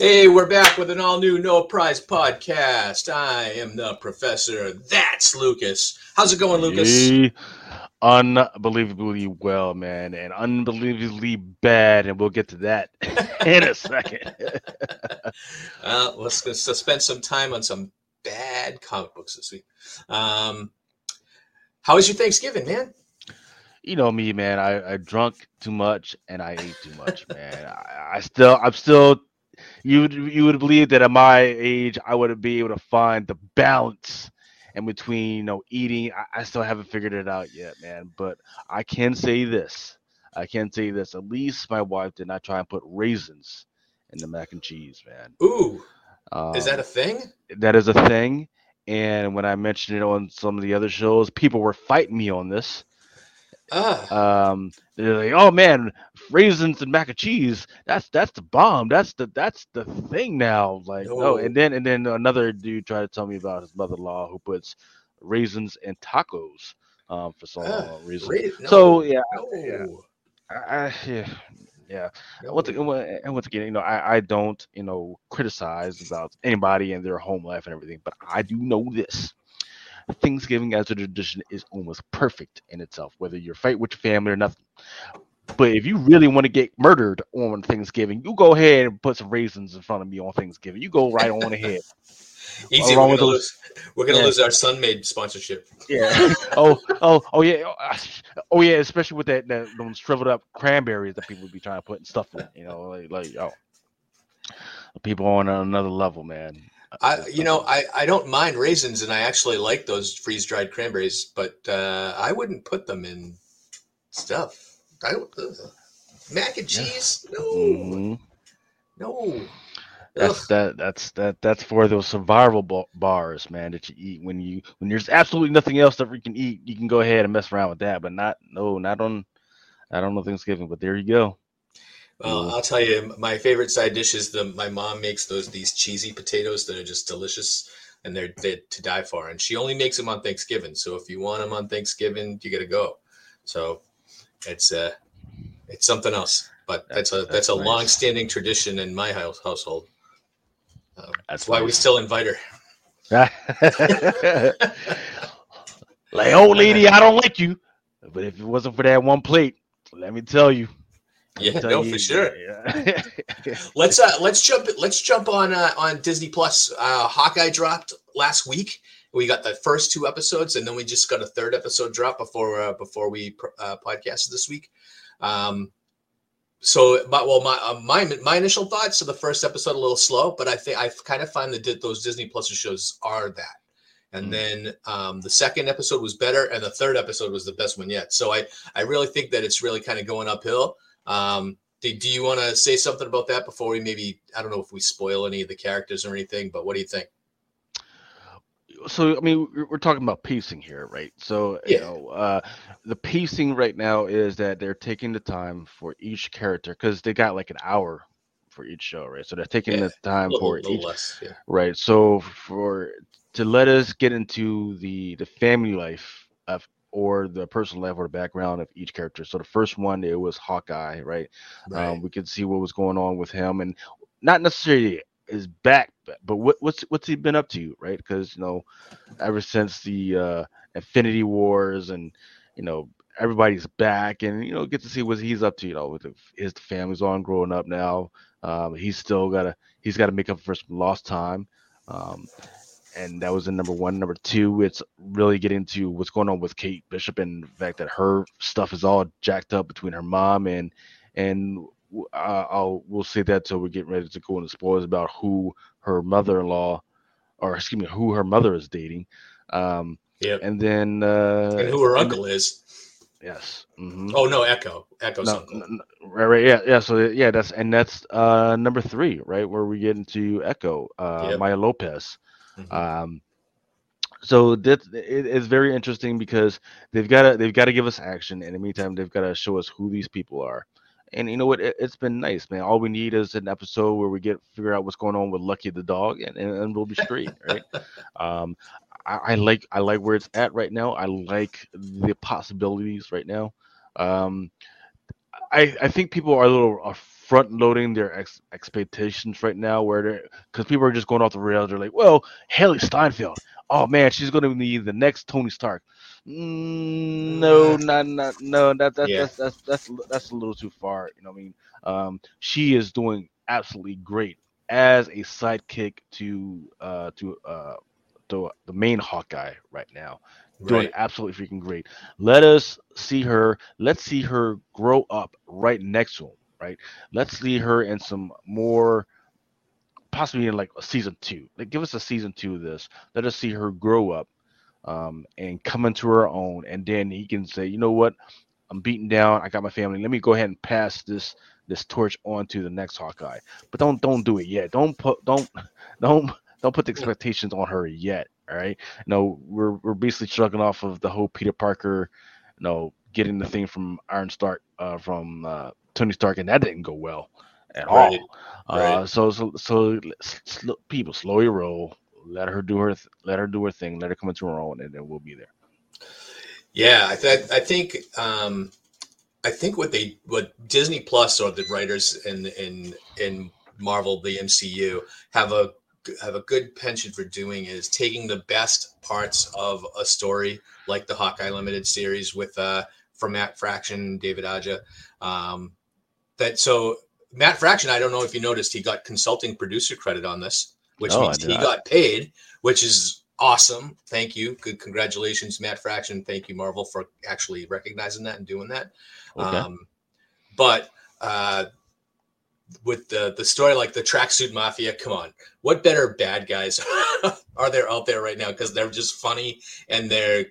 Hey, we're back with an all new No Prize podcast. I am the professor. That's Lucas. How's it going, Lucas? Hey, unbelievably well, man, and unbelievably bad, and we'll get to that in a second. uh, let's, let's spend some time on some bad comic books this week. Um, how was your Thanksgiving, man? You know me, man. I, I drunk too much and I ate too much, man. I, I still, I'm still you would you would believe that at my age I would be able to find the balance in between you know eating. I, I still haven't figured it out yet, man. But I can say this. I can say this. At least my wife did not try and put raisins in the mac and cheese, man. Ooh, um, is that a thing? That is a thing. And when I mentioned it on some of the other shows, people were fighting me on this. Ah. Um, they're like, "Oh man, raisins and mac and cheese. That's that's the bomb. That's the that's the thing now." Like, no. oh, and then and then another dude tried to tell me about his mother-in-law who puts raisins in tacos um, for some uh, reason. Ra- no, so yeah, no. yeah, I, yeah, yeah. No. Once, and once again, you know, I, I don't, you know, criticize about anybody and their home life and everything, but I do know this. Thanksgiving as a tradition is almost perfect in itself, whether you're fight with your family or nothing. But if you really want to get murdered on Thanksgiving, you go ahead and put some raisins in front of me on Thanksgiving. You go right on ahead. Easy, we're gonna, lose, we're gonna yeah. lose our Sun-Maid sponsorship. Yeah. oh, oh, oh yeah. Oh, oh yeah. Especially with that, that those shriveled up cranberries that people would be trying to put and stuff in. You know, like, like oh, people on another level, man. I, you know, I, I don't mind raisins, and I actually like those freeze dried cranberries, but uh, I wouldn't put them in stuff. I don't ugh. mac and cheese. Yeah. No, mm-hmm. no. That's that. That's that. That's for those survival bars, man. That you eat when you when there's absolutely nothing else that we can eat. You can go ahead and mess around with that, but not no, not on. I don't know Thanksgiving, but there you go. Well, I'll tell you, my favorite side dish is the my mom makes those these cheesy potatoes that are just delicious and they're, they're to die for. And she only makes them on Thanksgiving. So if you want them on Thanksgiving, you got to go. So it's uh it's something else. But that's, a that's, a nice. long standing tradition in my house household. Um, that's why nice. we still invite her. like old lady, I don't like you, but if it wasn't for that one plate, let me tell you. Yeah, no, for sure. Yeah. let's uh let's jump let's jump on uh, on Disney Plus. Uh, Hawkeye dropped last week. We got the first two episodes, and then we just got a third episode drop before uh, before we uh, podcasted this week. Um, so, my, well, my uh, my my initial thoughts of the first episode a little slow, but I think I kind of find that those Disney Plus shows are that. And mm then um, the second episode was better, and the third episode was the best one yet. So I I really think that it's really kind of going uphill. Um, do, do you want to say something about that before we maybe I don't know if we spoil any of the characters or anything, but what do you think? so I mean we're talking about pacing here, right? So yeah. you know, uh, the pacing right now is that they're taking the time for each character because they got like an hour for each show, right? So they're taking yeah. the time little, for each, less, yeah. right? So for to let us get into the the family life of or the personal life or the background of each character. So the first one it was Hawkeye, right? right. Um, we could see what was going on with him, and not necessarily his back, but what, what's what's he been up to, right? Because you know, ever since the uh, Infinity Wars, and you know everybody's back, and you know get to see what he's up to. You know, with the, his family's on growing up now. Um, he's still got to he's got to make up for some lost time. Um, and that was in number one. Number two, it's really getting to what's going on with Kate Bishop and the fact that her stuff is all jacked up between her mom and and uh, I'll we'll say that till we're getting ready to go into spoilers about who her mother-in-law, or excuse me, who her mother is dating. Um, yeah, and then uh, and who her uncle is. Yes. Mm-hmm. Oh no, Echo. Echo's no, uncle. No, right, right. Yeah, yeah. So yeah, that's and that's uh number three, right, where we get into Echo, uh, yep. Maya Lopez. Mm-hmm. Um, so that it is very interesting because they've got to they've got to give us action, and in the meantime, they've got to show us who these people are. And you know what? It, has been nice, man. All we need is an episode where we get figure out what's going on with Lucky the dog, and, and, and we'll be straight, right? Um, I, I, like I like where it's at right now. I like the possibilities right now. Um, I I think people are a little are front loading their ex- expectations right now, where they're because people are just going off the rails. They're like, well, Hailee Steinfeld, oh man, she's going to be the next Tony Stark. Mm, no, not not no. That, that yeah. that's that's that's that's a little too far. You know, what I mean, um, she is doing absolutely great as a sidekick to uh to uh to the main Hawkeye right now. Doing right. absolutely freaking great. Let us see her. Let's see her grow up right next to him. Right. Let's see her in some more possibly in like a season two. Like give us a season two of this. Let us see her grow up um, and come into her own, and then he can say, you know what, I'm beaten down. I got my family. Let me go ahead and pass this this torch on to the next Hawkeye. But don't don't do it yet. Don't put don't don't don't put the expectations on her yet. All right. No, we're we're basically struggling off of the whole Peter Parker, you know, getting the thing from Iron Stark uh, from uh, Tony Stark, and that didn't go well at right. all. Uh. So so so sl- people slow your roll. Let her do her th- let her do her thing. Let her come into her own, and then we'll be there. Yeah, I, th- I think um, I think what they what Disney Plus or the writers in in in Marvel the MCU have a have a good penchant for doing is taking the best parts of a story like the Hawkeye limited series with uh from Matt Fraction, David Aja. Um, that so Matt Fraction, I don't know if you noticed, he got consulting producer credit on this, which oh, means he not. got paid, which is awesome. Thank you. Good congratulations, Matt Fraction. Thank you, Marvel, for actually recognizing that and doing that. Okay. Um, but uh, with the the story like the tracksuit mafia, come on, what better bad guys are there out there right now? Because they're just funny and they're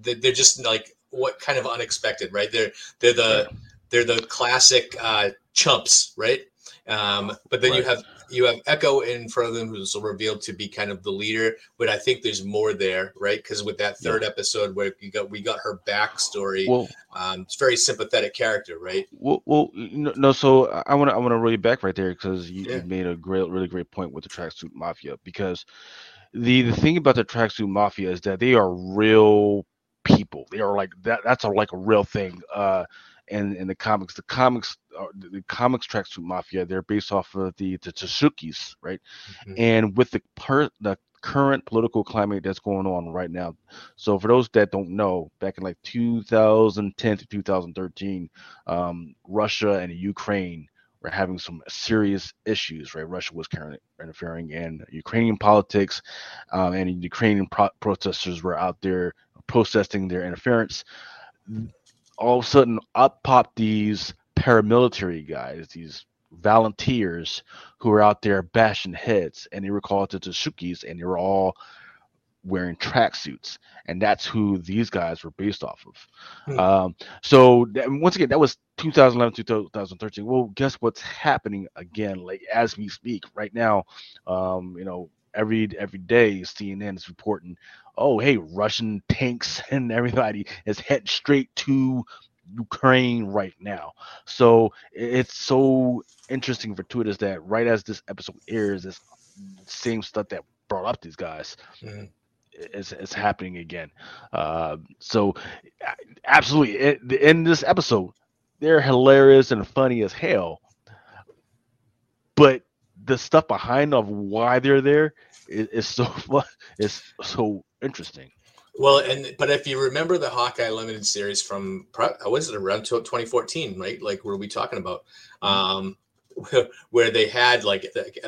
they're just like what kind of unexpected, right? They're they're the they're the classic uh, chumps, right? Um, but then right. you have you have Echo in front of them, who's revealed to be kind of the leader. But I think there's more there, right? Because with that third yeah. episode where you got we got her backstory, well, um, it's very sympathetic character, right? Well, well, no. So I want to I want to really back right there because you, yeah. you, made a great, really great point with the tracksuit mafia. Because the the thing about the tracksuit mafia is that they are real people. They are like that. That's a, like a real thing. Uh, and in the comics, the comics, the comics tracksuit mafia, they're based off of the the Tsuchikis, right? Mm-hmm. And with the per the current political climate that's going on right now. So for those that don't know, back in like 2010 to 2013, um, Russia and Ukraine were having some serious issues, right? Russia was currently interfering in Ukrainian politics, um, and Ukrainian pro- protesters were out there protesting their interference all of a sudden up popped these paramilitary guys, these volunteers who are out there bashing heads, and they were called the Tsuchikis, and they were all wearing tracksuits, and that's who these guys were based off of. Hmm. Um, so once again, that was 2011 2013. Well, guess what's happening again? Like as we speak right now, um, you know, every every day CNN is reporting, oh hey, Russian tanks and everybody is heading straight to Ukraine right now. So it's so interesting fortuitous that right as this episode airs, this same stuff that brought up these guys. Mm-hmm. Is, is happening again. Uh, so, absolutely, it, in this episode, they're hilarious and funny as hell. But the stuff behind of why they're there is, is so fun. It's so interesting. Well, and but if you remember the Hawkeye limited series from I was it around 2014, right? Like, what are we talking about? Mm-hmm. Um, where they had like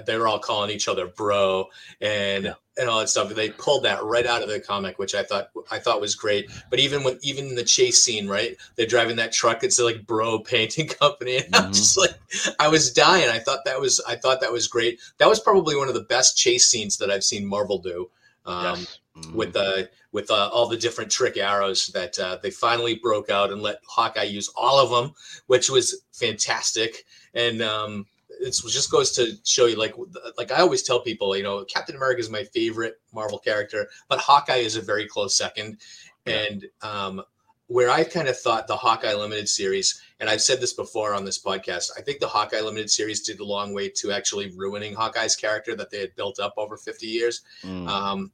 they were all calling each other bro and yeah. and all that stuff. They pulled that right out of the comic, which I thought I thought was great. But even with even in the chase scene, right? They're driving that truck. It's like bro painting company, and mm-hmm. I'm just like I was dying. I thought that was I thought that was great. That was probably one of the best chase scenes that I've seen Marvel do. Um, yes. Mm-hmm. With the with uh, all the different trick arrows that uh, they finally broke out and let Hawkeye use all of them, which was fantastic. And um, it just goes to show you, like, like I always tell people, you know, Captain America is my favorite Marvel character, but Hawkeye is a very close second. And um, where I kind of thought the Hawkeye Limited series, and I've said this before on this podcast, I think the Hawkeye Limited series did a long way to actually ruining Hawkeye's character that they had built up over 50 years. Mm. Um,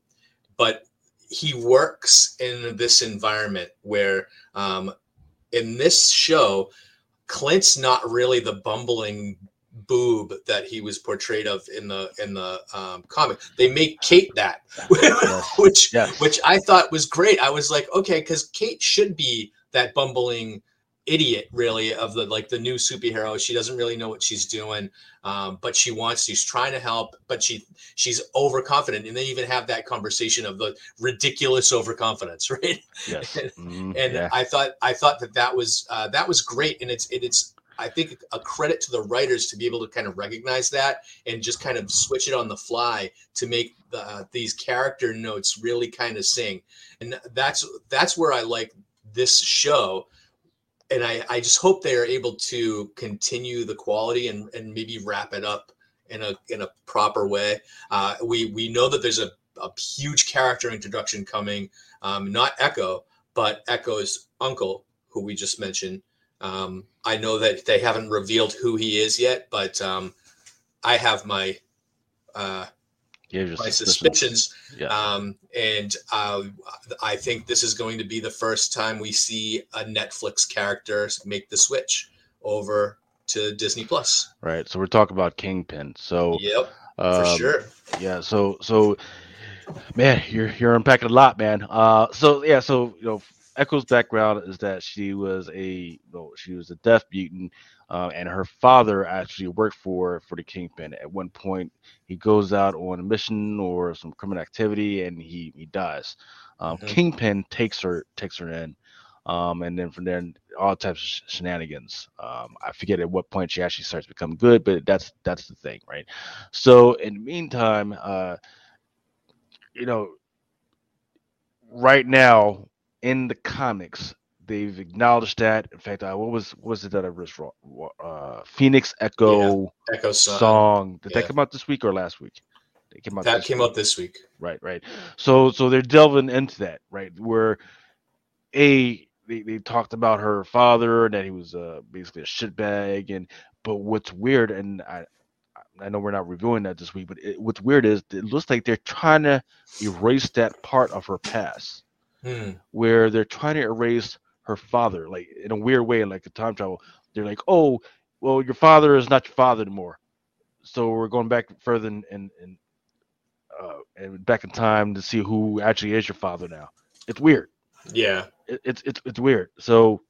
but he works in this environment where um, in this show Clint's not really the bumbling boob that he was portrayed of in the in the um, comic. They make Kate that, yes. which yes. which I thought was great. I was like, okay, because Kate should be that bumbling idiot really of the like the new superhero she doesn't really know what she's doing um, but she wants she's trying to help but she she's overconfident and they even have that conversation of the ridiculous overconfidence right yes. and, mm, and yeah. i thought i thought that that was uh, that was great and it's it, it's I think a credit to the writers to be able to kind of recognize that and just kind of switch it on the fly to make the, uh, these character notes really kind of sing. And that's that's where I like this show and I, I just hope they are able to continue the quality and, and maybe wrap it up in a in a proper way. Uh, we we know that there's a, a huge character introduction coming, um, not Echo, but Echo's uncle, who we just mentioned. Um, I know that they haven't revealed who he is yet, but um, I have my uh, my suspicions. Yeah. Um, and uh, I think this is going to be the first time we see a Netflix character make the switch over to Disney Plus. Right. So we're talking about Kingpin. So yep, um, for sure. Yeah. So so man, you're you're unpacking a lot, man. Uh, so yeah. So you know, Echo's background is that she was a well, she was a deaf mutant uh, and her father actually worked for for the kingpin. At one point, he goes out on a mission or some criminal activity, and he he dies. Um, mm-hmm. Kingpin takes her takes her in, um, and then from there, all types of shenanigans. Um, I forget at what point she actually starts to become good, but that's that's the thing, right? So in the meantime, uh, you know, right now in the comics, they've acknowledged that. In fact, uh, what was what was it that I was? Uh, Phoenix Echo, yeah, Echo song. song. Did yeah. that come out this week or last week? It came out. That came week. out this week. Right, right. So, so they're delving into that, right? Where a they, they talked about her father and that he was uh, basically a shitbag, and but what's weird, and I I know we're not reviewing that this week, but it, what's weird is it looks like they're trying to erase that part of her past, hmm. where they're trying to erase her father, like in a weird way, like a time travel. They're like, oh, well, your father is not your father anymore. So we're going back further and and and, uh, and back in time to see who actually is your father now. It's weird. Yeah, it, it's it's it's weird. So,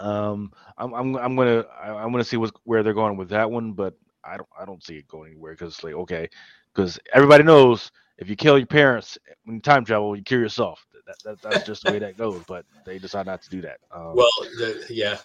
um, I'm I'm I'm gonna I'm gonna see what's where they're going with that one, but I don't I don't see it going anywhere because it's like okay, because everybody knows if you kill your parents when you time travel, you kill yourself. That, that, that's just the way that goes. But they decide not to do that. Um, well, the, yeah,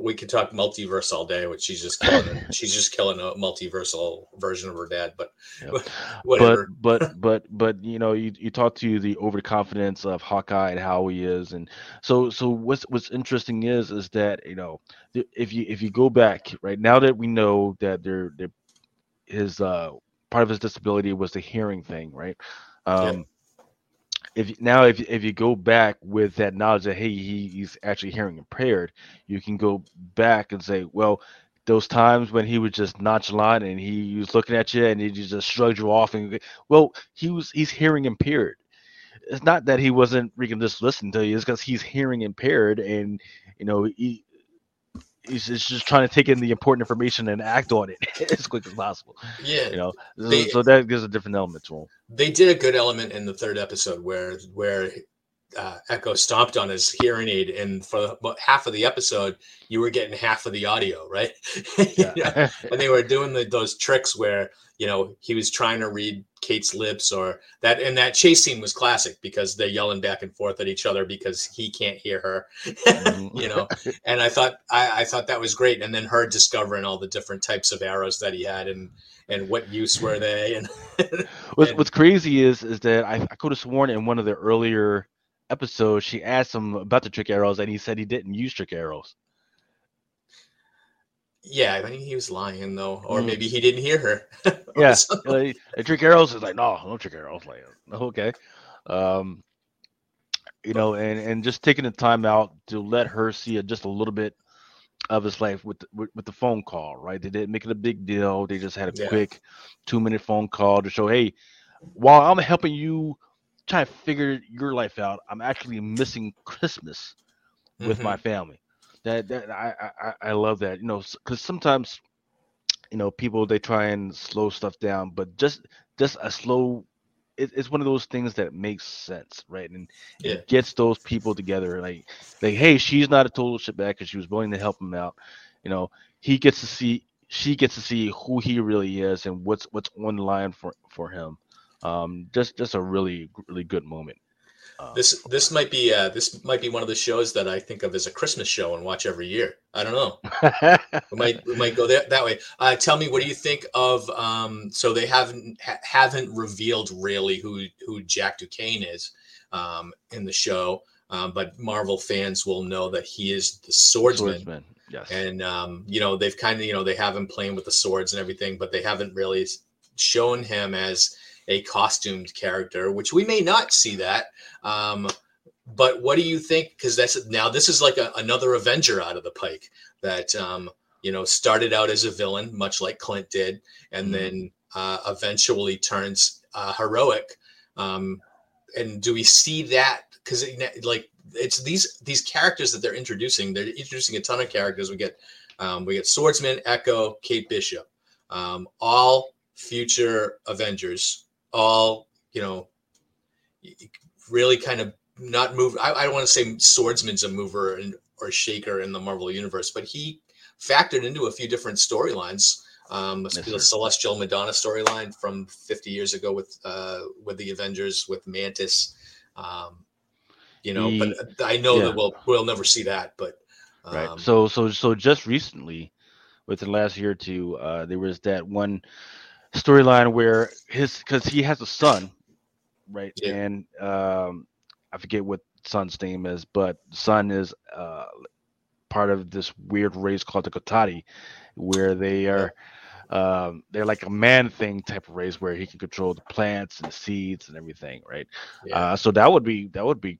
we could talk multiverse all day, which she's just killing. she's just killing a multiversal version of her dad. But whatever. But but but but you know, you, you talk to the overconfidence of Hawkeye and how he is, and so so what's what's interesting is is that you know if you if you go back right now that we know that they're they're his uh part of his disability was the hearing thing, right? Um, yeah. If now, if if you go back with that knowledge that hey, he, he's actually hearing impaired, you can go back and say, well, those times when he was just nonchalant and he was looking at you and he just shrugged you off and well, he was he's hearing impaired. It's not that he wasn't freaking just listening to you; it's because he's hearing impaired and you know he he's just trying to take in the important information and act on it as quick as possible. Yeah, you know, they, so that gives a different element to him. They did a good element in the third episode where where uh, Echo stomped on his hearing aid, and for about half of the episode, you were getting half of the audio, right? Yeah. and they were doing the, those tricks where you know he was trying to read Kate's lips, or that, and that chase scene was classic because they're yelling back and forth at each other because he can't hear her, mm-hmm. you know. And I thought I, I thought that was great, and then her discovering all the different types of arrows that he had, and and what use were they? And, what's, what's crazy is is that I, I could have sworn in one of the earlier episode, she asked him about the trick arrows, and he said he didn't use trick arrows. Yeah, I think he was lying though, or mm. maybe he didn't hear her. yeah, like, trick arrows is like no, no trick arrows. Like okay, um, you know, and and just taking the time out to let her see just a little bit of his life with, with, with the phone call, right? They didn't make it a big deal. They just had a yeah. quick two minute phone call to show, hey, while I'm helping you trying to figure your life out. I'm actually missing Christmas with mm-hmm. my family. That that I I, I love that. You know, because sometimes, you know, people they try and slow stuff down, but just just a slow. It, it's one of those things that makes sense, right? And yeah. it gets those people together. Like, like, hey, she's not a total shitbag because she was willing to help him out. You know, he gets to see, she gets to see who he really is and what's what's on the line for for him. Um, just just a really really good moment. Um, this this might be uh, this might be one of the shows that I think of as a Christmas show and watch every year. I don't know. we might we might go that that way. Uh, tell me, what do you think of? Um, so they haven't ha- haven't revealed really who who Jacques Duquesne is um, in the show, um, but Marvel fans will know that he is the swordsman. swordsman. Yes. And um, you know they've kind of you know they have him playing with the swords and everything, but they haven't really shown him as a costumed character, which we may not see that. Um, but what do you think? Because that's now this is like a, another Avenger out of the pike that um, you know started out as a villain, much like Clint did, and mm-hmm. then uh, eventually turns uh, heroic. Um, and do we see that? Because like it's these these characters that they're introducing. They're introducing a ton of characters. We get um, we get Swordsman, Echo, Kate Bishop, um, all future Avengers all you know really kind of not move. I, I don't want to say swordsman's a mover and, or shaker in the Marvel universe, but he factored into a few different storylines. Um, yes, the Celestial Madonna storyline from 50 years ago with uh, with the Avengers with Mantis. Um, you know, he, but I know yeah. that we'll we'll never see that. But um, right. So so so just recently, within the last year or two, uh, there was that one storyline where his because he has a son, right? Yeah. And um, I forget what son's name is, but son is uh, part of this weird race called the Cotati, where they are. Um, they're like a man thing type of race where he can control the plants and the seeds and everything, right? Yeah. Uh, so that would be that would be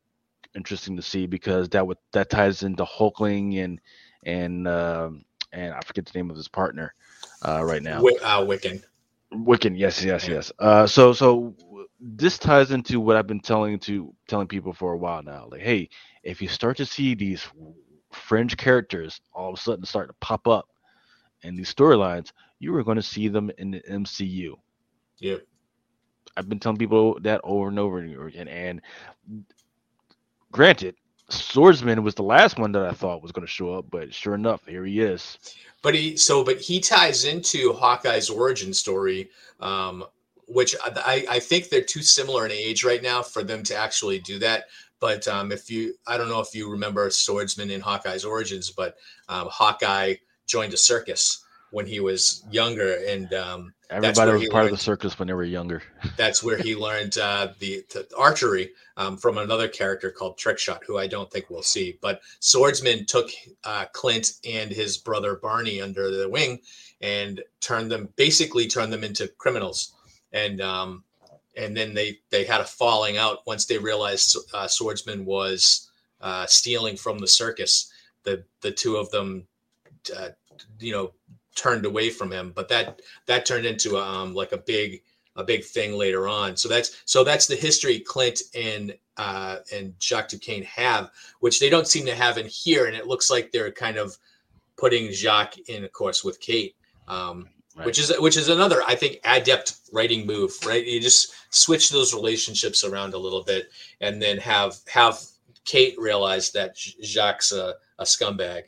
interesting to see because that would that ties into Hulkling and and um, and I forget the name of his partner uh, right now. uh, Wiccan. Wiccan, yes, yes, yes. Uh, so so this ties into what I've been telling to telling people for a while now. Like, hey, if you start to see these fringe characters all of a sudden start to pop up in these storylines, you are going to see them in the MCU. Yep. I've been telling people that over and over again. And granted, Swordsman was the last one that I thought was going to show up, but sure enough, here he is. But he so but he ties into Hawkeye's origin story, um, which I, I think they're too similar in age right now for them to actually do that. But um, if you, I don't know if you remember Swordsman in Hawkeye's origins, but um, Hawkeye joined a circus when he was younger, and um, everybody was part learned, of the circus when they were younger. that's where he learned uh, the, the, archery um, from another character called Trickshot, who I don't think we'll see. But Swordsman took uh, Clint and his brother Barney under the wing and turned them, basically turned them into criminals, and um, and then they they had a falling out once they realized uh, Swordsman was uh, stealing from the circus. The the two of them, uh, you know turned away from him. But that that turned into um like a big a big thing later on. So that's so that's the history Clint and uh, and Jacques Duquesne have, which they don't seem to have in here. And it looks like they're kind of putting Jacques in, of course, with Kate, um, right. which is which is another I think adept writing move. Right, you just switch those relationships around a little bit, and then have have Kate realize that Jacques a, a scumbag,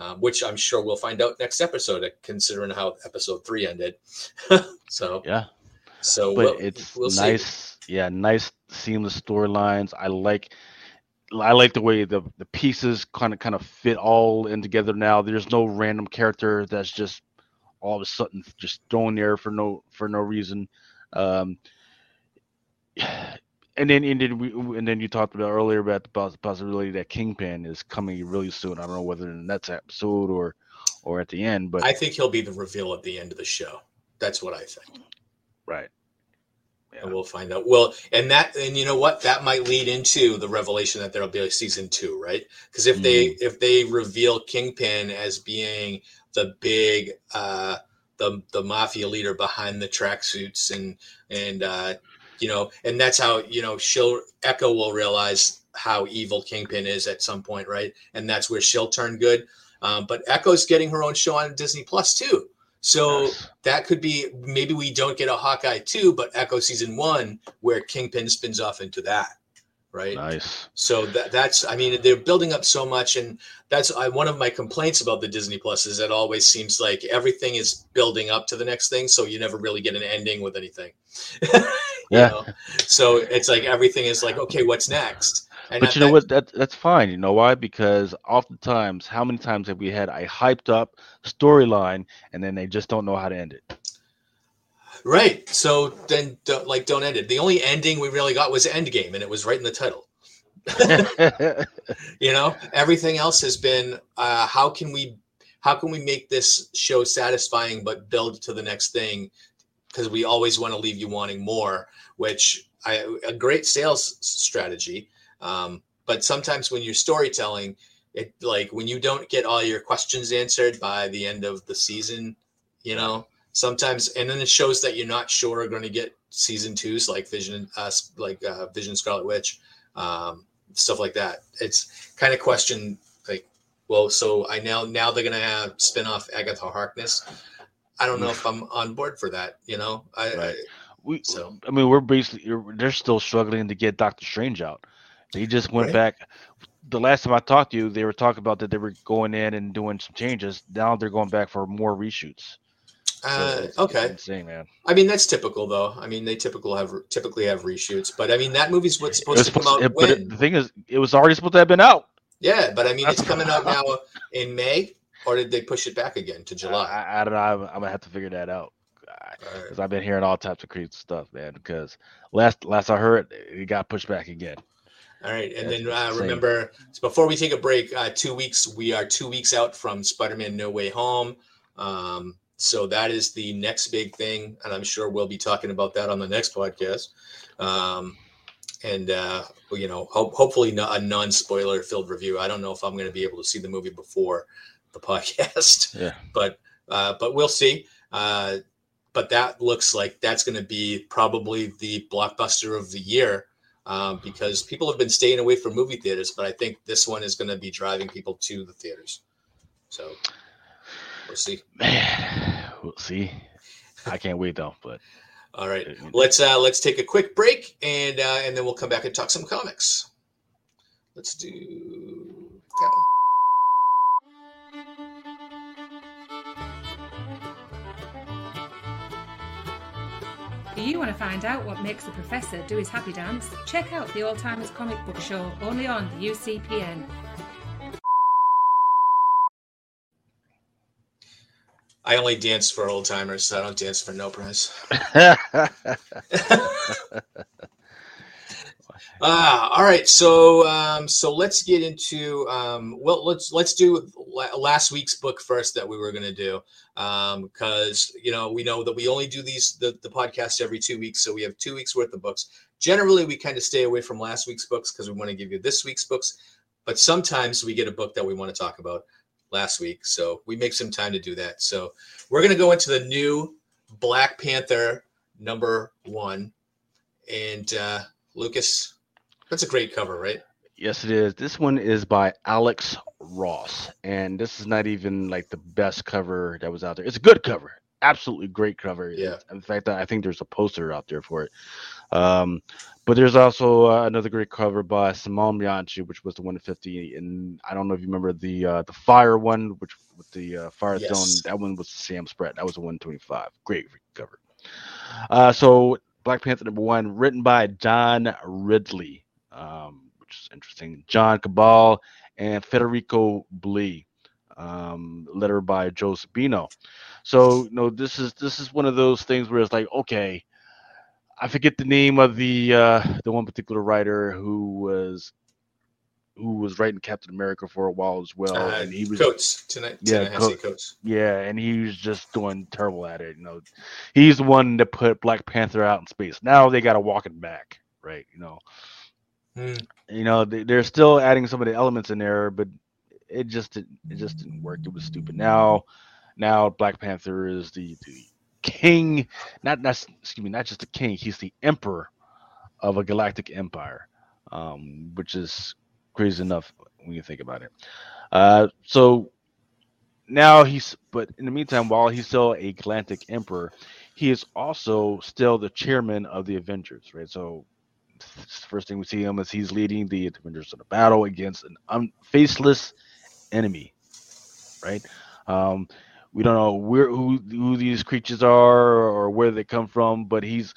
um, which I'm sure we'll find out next episode, considering how episode three ended. so yeah, so but we'll, it's we'll nice, see. yeah, nice seamless storylines. I like. I like the way the, the pieces kind of kind of fit all in together now. There's no random character that's just all of a sudden just thrown there for no for no reason. Um, and then and then we and then you talked about earlier about the possibility that Kingpin is coming really soon. I don't know whether in the next episode or or at the end, but I think he'll be the reveal at the end of the show. That's what I think. Right. Yeah. And we'll find out. Well, and that and you know what? That might lead into the revelation that there'll be a season two, right? Because if mm. they if they reveal Kingpin as being the big uh the the mafia leader behind the tracksuits and and uh you know, and that's how you know she'll Echo will realize how evil Kingpin is at some point, right? And that's where she'll turn good. Um, but Echo's getting her own show on Disney Plus too. So yes. that could be maybe we don't get a Hawkeye two, but Echo season one where Kingpin spins off into that, right? Nice. So that that's I mean they're building up so much, and that's I, one of my complaints about the Disney Plus is it always seems like everything is building up to the next thing, so you never really get an ending with anything. yeah. Know? So it's like everything is like okay, what's next? And but you know what? That that's fine. You know why? Because oftentimes, how many times have we had a hyped up storyline and then they just don't know how to end it? Right. So then, don't, like, don't end it. The only ending we really got was Endgame, and it was right in the title. you know, everything else has been uh, how can we how can we make this show satisfying but build to the next thing because we always want to leave you wanting more which I, a great sales strategy um, but sometimes when you're storytelling, it like when you don't get all your questions answered by the end of the season, you know, sometimes and then it shows that you're not sure are going to get season twos like Vision, uh, like uh, Vision Scarlet Witch, um, stuff like that. It's kind of question like, well, so I now now they're going to have spin off Agatha Harkness. I don't know if I'm on board for that. You know, I, right. I we so I mean we're basically they're still struggling to get Doctor Strange out. He just went right. back. The last time I talked to you, they were talking about that they were going in and doing some changes. Now they're going back for more reshoots. Uh, okay. Insane, man. I mean, that's typical, though. I mean, they typical have typically have reshoots, but I mean, that movie's what's supposed, supposed to come out. when? the thing is, it was already supposed to have been out. Yeah, but I mean, it's coming out now in May, or did they push it back again to July? I, I don't know. I'm, I'm, gonna have to figure that out because right. I've been hearing all types of crazy stuff, man. Because last last I heard, it got pushed back again. All right, and then uh, remember before we take a break, uh, two weeks we are two weeks out from Spider-Man: No Way Home, um, so that is the next big thing, and I'm sure we'll be talking about that on the next podcast. Um, and uh, you know, ho- hopefully not a non-spoiler filled review. I don't know if I'm going to be able to see the movie before the podcast, yeah, but uh, but we'll see. Uh, but that looks like that's going to be probably the blockbuster of the year um, because people have been staying away from movie theaters, but I think this one is going to be driving people to the theaters. So we'll see. Man, we'll see. I can't wait though. But all right, let's uh, let's take a quick break and uh, and then we'll come back and talk some comics. Let's do that one. Do you want to find out what makes the professor do his happy dance? Check out the Old Timers Comic Book Show only on the UCPN. I only dance for old timers. So I don't dance for no prize. Ah, all right. So, um, so let's get into um, well, let's let's do last week's book first that we were going to do because um, you know we know that we only do these the, the podcast every two weeks, so we have two weeks worth of books. Generally, we kind of stay away from last week's books because we want to give you this week's books, but sometimes we get a book that we want to talk about last week, so we make some time to do that. So we're going to go into the new Black Panther number one, and uh, Lucas that's a great cover, right? Yes, it is. This one is by Alex Ross, and this is not even like the best cover that was out there. It's a good cover, absolutely great cover. Yeah. In fact, I think there's a poster out there for it. Um, but there's also uh, another great cover by Simone Bianchi, which was the 150, and I don't know if you remember the uh, the fire one, which with the uh, fire yes. zone. That one was Sam Spratt. That was a 125. Great cover. Uh, so Black Panther number one, written by John Ridley um, which is interesting. John Cabal and Federico Blee, um, letter by Joe Sabino. So you know, this is this is one of those things where it's like, okay, I forget the name of the uh, the one particular writer who was who was writing Captain America for a while as well, uh, and he was Coates tonight. Yeah, Coates. Yeah, and he was just doing terrible at it. You know, he's the one that put Black Panther out in space. Now they got to walk it back, right? You know, Mm. You know, they, they're still adding some of the elements in there, but it just it just didn't work. It was stupid. Now, now Black Panther is the, the king, not not excuse me, not just the king. He's the emperor of a galactic empire. um, which is crazy enough when you think about it. Uh, so now he's, but in the meantime, while he's still a Galactic Emperor, he is also still the chairman of the Avengers, right? So first thing we see him is he's leading the Avengers in a battle against an un- faceless enemy, right? Um, we don't know where who who these creatures are or where they come from, but he's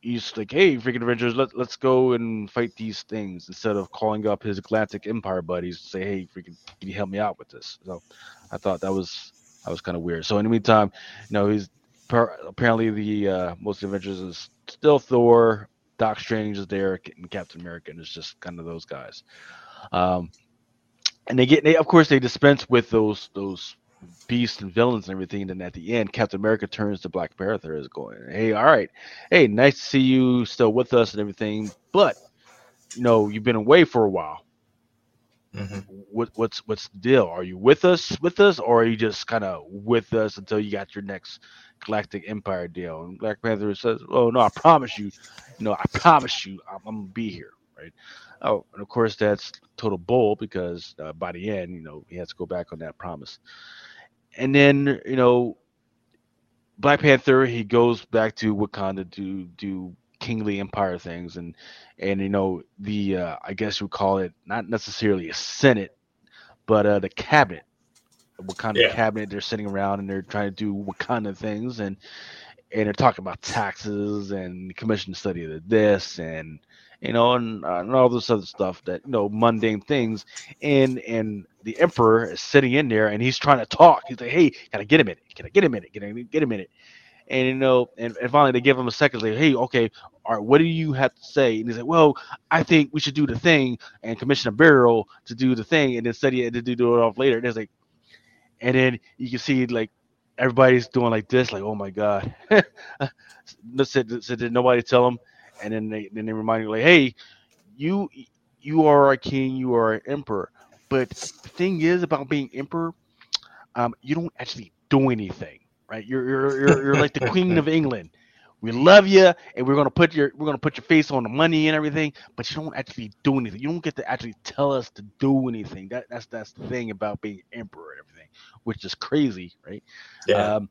he's like, hey, freaking Avengers, let, let's go and fight these things instead of calling up his Galactic Empire buddies to say, hey, freaking, can you help me out with this? So I thought that was that was kind of weird. So in the meantime, you know, he's apparently the uh, most Avengers is still Thor, Doc Strange is there, and Captain America, and it's just kind of those guys. Um, and they get, they, of course, they dispense with those those beasts and villains and everything. And then at the end, Captain America turns to Black Panther is going, "Hey, all right, hey, nice to see you still with us and everything, but you know you've been away for a while. Mm-hmm. What, what's what's the deal? Are you with us with us, or are you just kind of with us until you got your next Galactic Empire deal?" And Black Panther says, "Oh no, I promise you, you know, I promise you, I'm, I'm gonna be here." Right? Oh, and of course that's total bull because uh, by the end, you know, he has to go back on that promise and then you know, Black Panther he goes back to Wakanda to do kingly empire things, and and you know the uh, I guess you call it not necessarily a senate, but uh, the cabinet, Wakanda yeah. cabinet. They're sitting around and they're trying to do what kind of things, and and they're talking about taxes and commission study of this and you know, and, uh, and all this other stuff that you know, mundane things. And and the emperor is sitting in there and he's trying to talk. He's like, "Hey, can I get a minute? Can I get a minute? Can I get a minute?" And you know, and, and finally they give him a second. Like, "Hey, okay, all right, what do you have to say?" And he's like, "Well, I think we should do the thing and commission a burial to do the thing, and then study it to do it off later." And it's like, and then you can see like everybody's doing like this, like, "Oh my god!" so, so did nobody tell him? and then they then they remind you like, hey, you you are a king, you are an emperor. But the thing is about being emperor, um, you don't actually do anything, right? You're you're you're, you're like the queen of England. We love you, and we're gonna put your we're gonna put your face on the money and everything, but you don't actually do anything. You don't get to actually tell us to do anything. That that's that's the thing about being emperor and everything, which is crazy, right? Yeah. Um,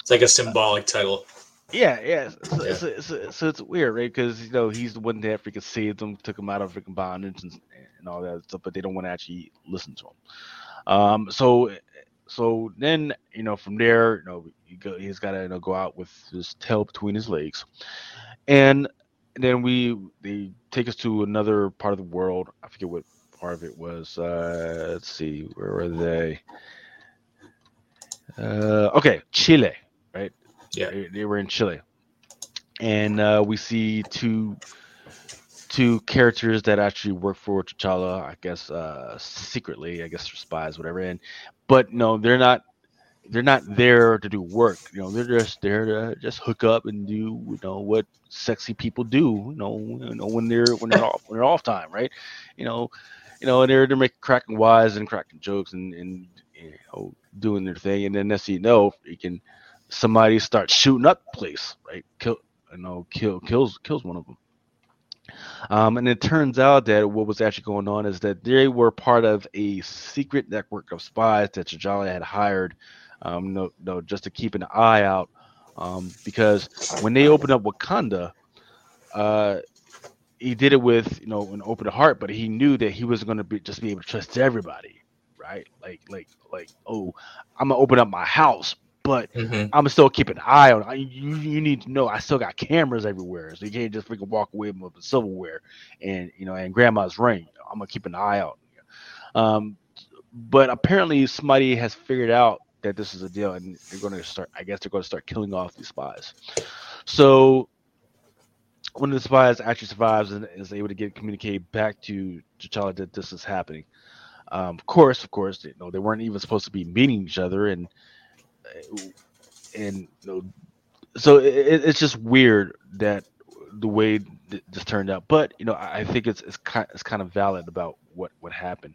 it's like a symbolic title. Yeah, yeah. So, yeah. So, so, so, it's weird, right? Because you know he's the one that freaking saved them, took them out of freaking bondage and, and all that stuff, but they don't want to actually listen to him. Um, so, so then you know from there, you know, he go, he's got to you know, go out with his tail between his legs, and then we they take us to another part of the world. I forget what part of it was. Uh, let's see, where were they? Uh, okay, Chile, right? Yeah, they, they were in Chile, and uh, we see two two characters that actually work for T'Challa. I guess uh, secretly, I guess they're spies, whatever. And but no, they're not. They're not there to do work. You know, they're just there to just hook up and do you know what sexy people do. You know, you know when they're when they're off when they're off time, right? You know, you know, and they're they're making cracking wise and cracking jokes and and you know doing their thing. And then next you know, you can somebody start shooting up the place, right? Kill, you know, kill, kills, kills one of them. Um, and it turns out that what was actually going on is that they were part of a secret network of spies that T'Challa had hired, um, no, no, just to keep an eye out. Um, because when they opened up Wakanda, uh, he did it with you know an open heart, but he knew that he wasn't going to be just be able to trust everybody, right? Like, like, like, oh, I'm gonna open up my house, but mm-hmm. I'm still keep an eye on. You, you need to know I still got cameras everywhere, so you can't just freaking walk away with the silverware and you know and grandma's ring. I'm gonna keep an eye out. Um, but apparently somebody has figured out that this is a deal, and they're going to start. I guess they're going to start killing off these spies. So one of the spies actually survives and is able to get communicate back to T'Challa that this is happening. Um, of course, of course, you know they weren't even supposed to be meeting each other, and and you know, so it, it's just weird that the way this turned out. But you know, I think it's it's kind it's kind of valid about what what happened.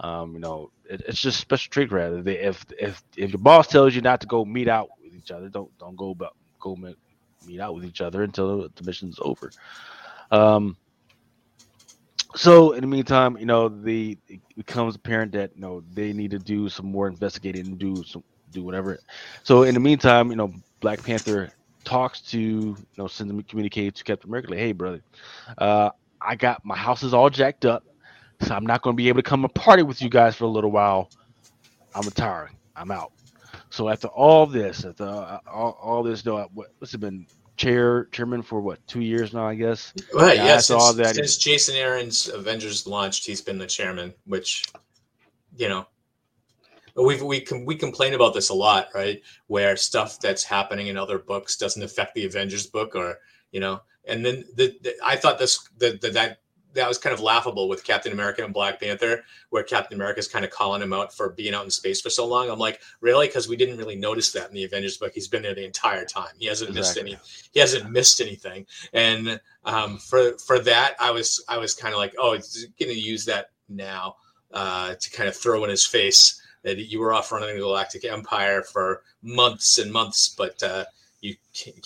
Um, you know, it, it's just special treat rather. They, if if if your boss tells you not to go meet out with each other, don't don't go about go meet, meet out with each other until the mission's over. Um, So in the meantime, you know, the it becomes apparent that you know they need to do some more investigating and do some do whatever. So in the meantime, you know, Black Panther talks to you know sends them communicate to Captain America like, hey brother, uh, I got my house is all jacked up, so I'm not going to be able to come and party with you guys for a little while. I'm retiring. I'm out. So after all this, after uh, all, all this, what, what's it been? Chair chairman for what two years now, I guess. Right. Yeah. yeah since, all that, since Jason Aaron's Avengers launched, he's been the chairman, which, you know, we've we can we complain about this a lot, right? Where stuff that's happening in other books doesn't affect the Avengers book, or you know, and then the, the I thought this the, the that that was kind of laughable with Captain America and Black Panther, where Captain America is kind of calling him out for being out in space for so long. I'm like, really? Because we didn't really notice that in the Avengers book. He's been there the entire time. He hasn't exactly. missed any. He hasn't missed anything. And um, for for that, I was I was kind of like, oh, it's going to use that now uh, to kind of throw in his face that you were off running the Galactic Empire for months and months, but uh, you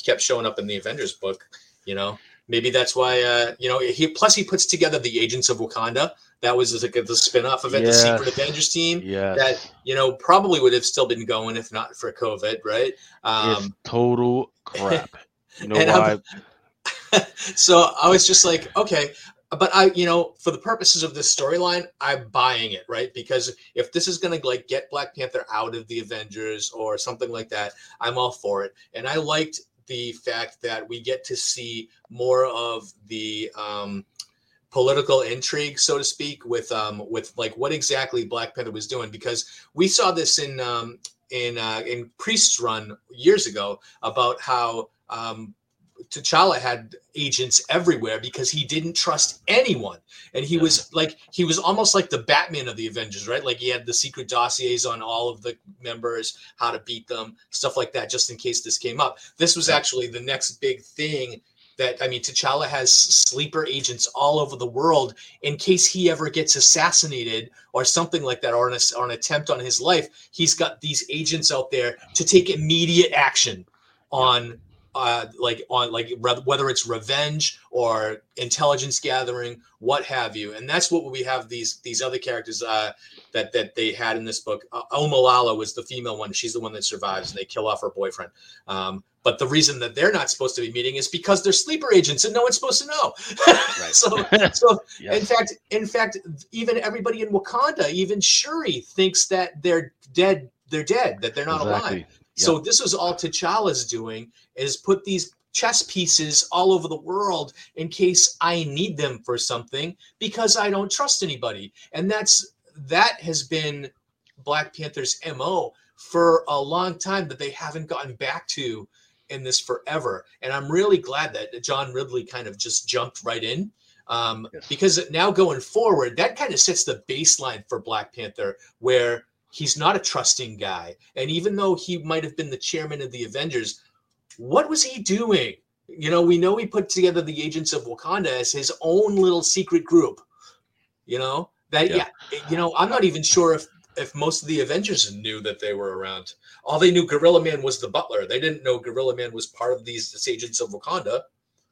kept showing up in the Avengers book. You know, maybe that's why uh, you know he plus he puts together the agents of wakanda that was like the spin-off event yes. the secret avengers team yes. that you know probably would have still been going if not for covid right um it's total crap you know why so i was just like okay but i you know for the purposes of this storyline i'm buying it right? Because if this is going to like get black panther out of the avengers or something like that i'm all for it. And i liked the fact that we get to see more of the um, political intrigue, so to speak, with um, with like what exactly Black Panther was doing, because we saw this in um, in uh, in Priest's run years ago about how um, T'Challa had agents everywhere because he didn't trust anyone. And he yeah. was like, he was almost like the Batman of the Avengers, right? Like he had the secret dossiers on all of the members, how to beat them, stuff like that, just in case this came up. This was actually the next big thing that, I mean, T'Challa has sleeper agents all over the world in case he ever gets assassinated or something like that, or an, or an attempt on his life. He's got these agents out there to take immediate action on uh, like on like whether it's revenge or intelligence gathering, what have you, and that's what we have these these other characters uh, that that they had in this book. Uh, Omalala was the female one; she's the one that survives, and they kill off her boyfriend. Um, but the reason that they're not supposed to be meeting is because they're sleeper agents, and no one's supposed to know. right. so, so in fact, in fact, even everybody in Wakanda, even Shuri, thinks that they're dead. They're dead. That they're not exactly. alive. So this was all T'Challa's doing is put these chess pieces all over the world in case I need them for something because I don't trust anybody. And that's that has been Black Panther's MO for a long time that they haven't gotten back to in this forever. And I'm really glad that John Ridley kind of just jumped right in. Um, yes. Because now going forward, that kind of sets the baseline for Black Panther, where He's not a trusting guy. And even though he might have been the chairman of the Avengers, what was he doing? You know, we know he put together the Agents of Wakanda as his own little secret group. You know, that, yeah, yeah you know, I'm not even sure if if most of the Avengers knew that they were around. All they knew Gorilla Man was the butler. They didn't know Gorilla Man was part of these Agents of Wakanda.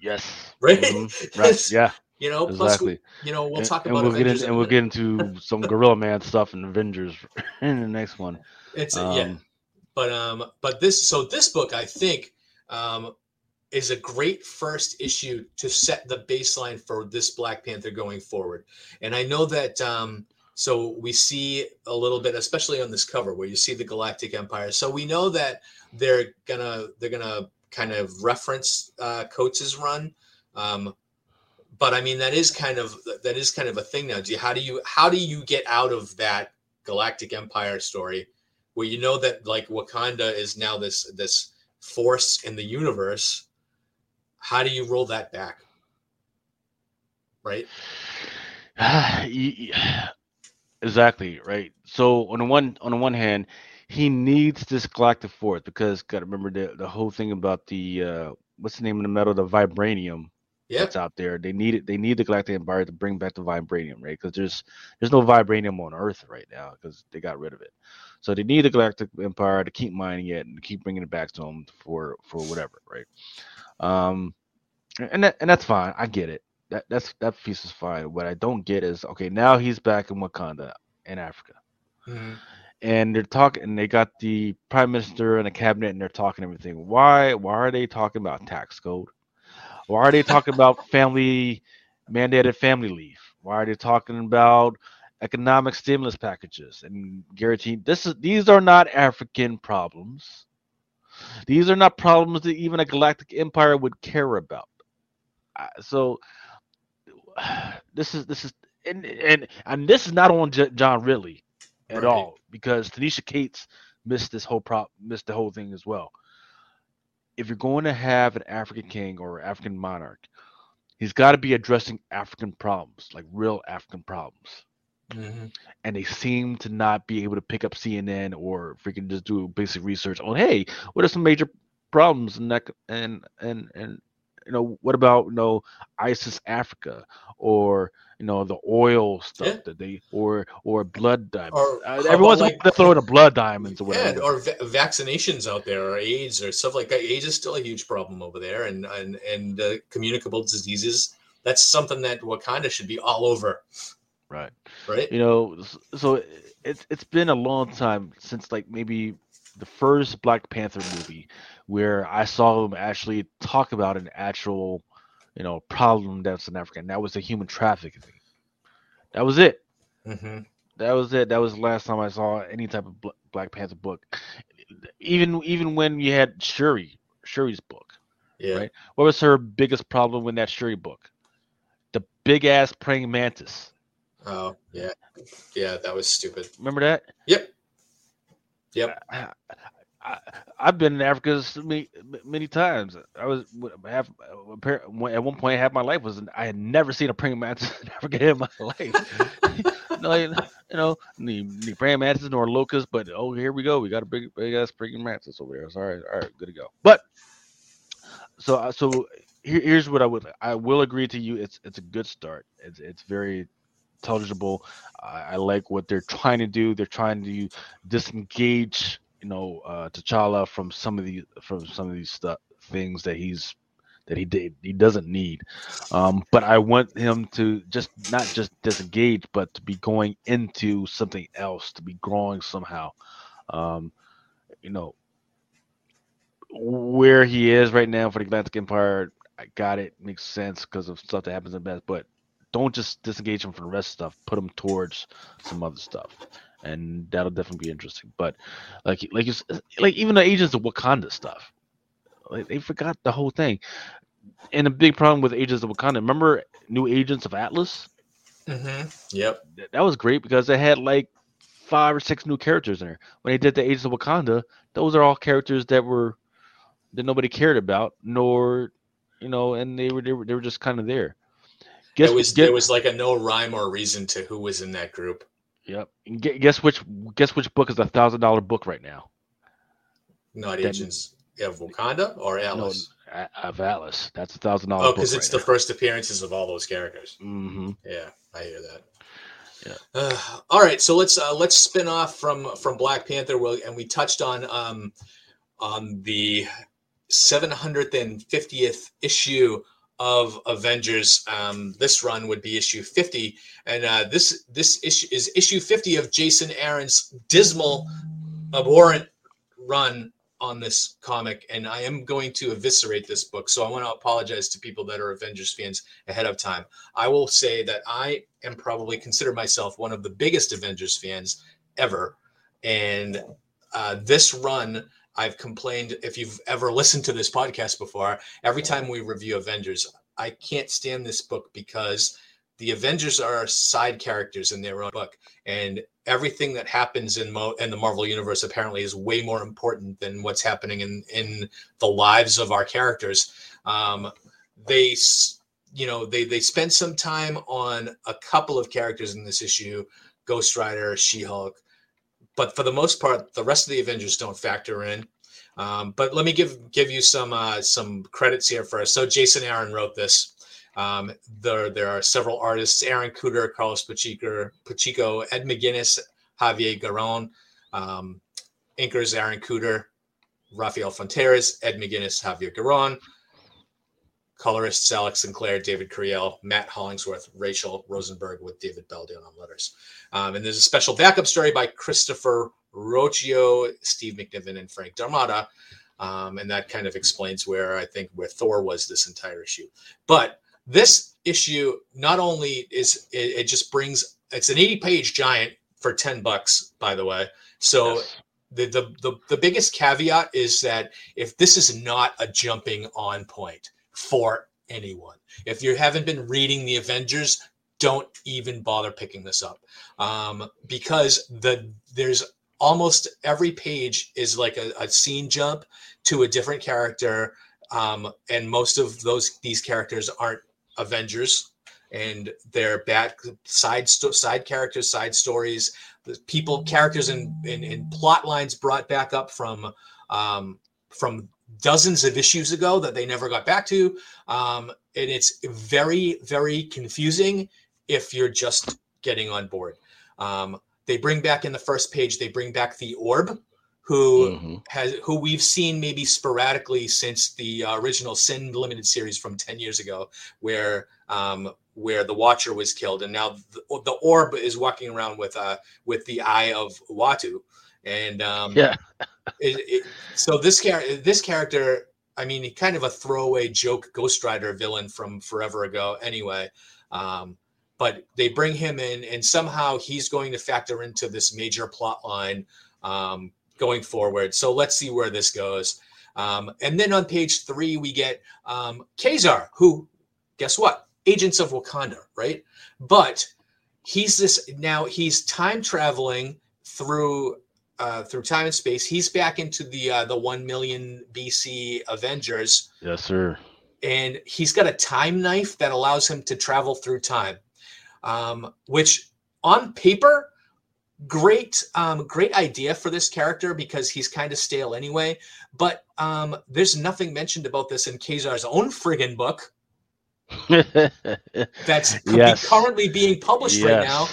Yes. Right. Mm-hmm. Right. yeah. You know, exactly. Plus, we, you know, we'll talk and, about and we'll get into, and we'll get into some Gorilla Man stuff and Avengers in the next one. It's um, yeah, but um, but this so this book I think um is a great first issue to set the baseline for this Black Panther going forward. And I know that um, so we see a little bit, especially on this cover where you see the Galactic Empire. So we know that they're gonna they're gonna kind of reference uh, Coates's run. Um, but I mean that is kind of that is kind of a thing now. Do you, how do you how do you get out of that Galactic Empire story where you know that like Wakanda is now this this force in the universe? How do you roll that back? Right. exactly right. So on the one on the one hand, he needs this galactic force because got to remember the the whole thing about the uh, what's the name of the metal, the vibranium yep. that's out there. They need it. They need the Galactic Empire to bring back the vibranium, right? Because there's there's no vibranium on Earth right now because they got rid of it. So they need the Galactic Empire to keep mining it and keep bringing it back to them for for whatever, right? Um, and that, and that's fine. I get it. that that's that piece is fine. What I don't get is okay, now he's back in Wakanda in Africa. Mm-hmm. And they're talking and they got the prime minister and the cabinet and they're talking everything. Why why are they talking about tax code? Why are they talking about family mandated family leave? Why are they talking about economic stimulus packages and guaranteeing this is these are not African problems. These are not problems that even a galactic empire would care about. So this is this is and and, and this is not on J- John Ridley at right. all because Ta-Nehisi Coates missed this whole prop missed the whole thing as well. If you're going to have an African king or African monarch, he's got to be addressing African problems, like real African problems. Mm-hmm. And they seem to not be able to pick up CNN or freaking just do basic research on, hey, what are some major problems in that and and and you know what about you know ISIS Africa or you know the oil stuff yeah. that they or or blood diamonds. Or uh, everyone's like, the blood diamonds or whatever. Yeah, or va- vaccinations out there, or AIDS, or stuff like that. AIDS is still a huge problem over there, and and and uh, communicable diseases. That's something that Wakanda should be all over. Right. Right. You know, so it's it's been a long time since like maybe the first Black Panther movie where I saw them actually talk about an actual, you know, problem that's in Africa. And that was the human trafficking. That was it. Mm-hmm. That was it. That was the last time I saw any type of Black Panther book. Even even when you had Shuri, Shuri's book. Yeah. Right. What was her biggest problem in that Shuri book? The big ass praying mantis. Oh yeah, yeah, that was stupid. Remember that? Yep. Yep. I, have been in Africa many, many times. I was half, at one point half my life was I had never seen a praying mantis in Africa in my life. no, you know, the, the praying mantis nor locusts, but oh, here we go. We got a big, big ass praying mantis over there. So, all right, all right, good to go. But so, uh, so here, here's what I would. I will agree to you. It's it's a good start. It's it's very intelligible. I, I like what they're trying to do. They're trying to disengage, you know, uh, T'Challa from some of the from some of these stuff things that he's that he did he doesn't need. Um, but I want him to just not just disengage, but to be going into something else, to be growing somehow. Um, you know, where he is right now for the Galactic Empire, I got it, makes sense because of stuff that happens in the best. But don't just disengage them from the rest of stuff. Put them towards some other stuff, and that'll definitely be interesting. But like like you like even the Agents of Wakanda stuff, like they forgot the whole thing. And a big problem with Agents of Wakanda. Remember New Agents of Atlas? Mm-hmm. Yep. That was great because they had like five or six new characters in there. When they did the Agents of Wakanda, those are all characters that were that nobody cared about, nor you know, and they were they were, they were just kind of there. Guess, there was get, there was like a no rhyme or reason to who was in that group. Yep. Guess which guess which book is a thousand dollar book right now? Not that, Agents of Wakanda or Atlas. No, of Atlas. That's a thousand dollar. Oh, because it's right the now. first appearances of all those characters. Mm-hmm. Yeah, I hear that. Yeah. Uh, all right, so let's uh, let's spin off from from Black Panther, and we touched on um, on the 750th issue of Avengers. Um, this run would be issue 50, and uh, this this issue is issue 50 of Jason Aaron's dismal, abhorrent run on this comic. And I am going to eviscerate this book, so I want to apologize to people that are Avengers fans ahead of time. I will say that I am probably consider myself one of the biggest Avengers fans ever, and uh, this run I've complained if you've ever listened to this podcast before, every time we review Avengers, I can't stand this book because the Avengers are side characters in their own book, and everything that happens in Mo- in the Marvel universe apparently is way more important than what's happening in in the lives of our characters. Um, they, you know, they they spent some time on a couple of characters in this issue: Ghost Rider, She Hulk, but for the most part, the rest of the Avengers don't factor in. Um, but let me give give you some uh, some credits here first. So Jason Aaron wrote this. Um, there there are several artists: Aaron Kuder, Carlos Pacheco, Pacheco Ed McGuinness, Javier Garron. Um, inkers Aaron Kuder, Rafael Fonteriz, Ed McGuinness, Javier Garron. Colorists Alex Sinclair, David Curiel, Matt Hollingsworth, Rachel Rosenberg with David Bell down on letters. Um, and there's a special backup story by Christopher Ruocchio, Steve McNiven, and Frank D'Armata. Um, and that kind of explains where I think where Thor was this entire issue. But this issue not only is it, it just brings it's an 80 page giant for 10 bucks, by the way. So yes. the, the the the biggest caveat is that if this is not a jumping on point for anyone, if you haven't been reading the Avengers, don't even bother picking this up. Um, because the there's almost every page is like a, a scene jump to a different character um, and most of those these characters aren't avengers and they're back side sto- side characters side stories. The people characters and, and, and plot lines brought back up from um, from dozens of issues ago that they never got back to. Um, and it's very very confusing if you're just getting on board. Um, they bring back in the first page they bring back the orb who mm-hmm. has who we've seen maybe sporadically since the uh, original sin limited series from 10 years ago where um, where the watcher was killed. And now the, the orb is walking around with uh with the eye of Uatu and um yeah it, it, so this character this character i mean kind of a throwaway joke ghost rider villain from forever ago anyway um but they bring him in and somehow he's going to factor into this major plot line um, going forward. So let's see where this goes. Um, and then on page three we get um, Ka-Zar, who guess what? Agents of wakanda right? But he's this now he's time traveling through uh, through time and space. He's back into the uh, the 1 million bc avengers. Yes sir. And he's got a time knife that allows him to travel through time um, which on paper great um, great idea for this character because he's kind of stale anyway. But um, there's nothing mentioned about this in Ka-Zar's own friggin book. That's yes. currently being published yes. right now.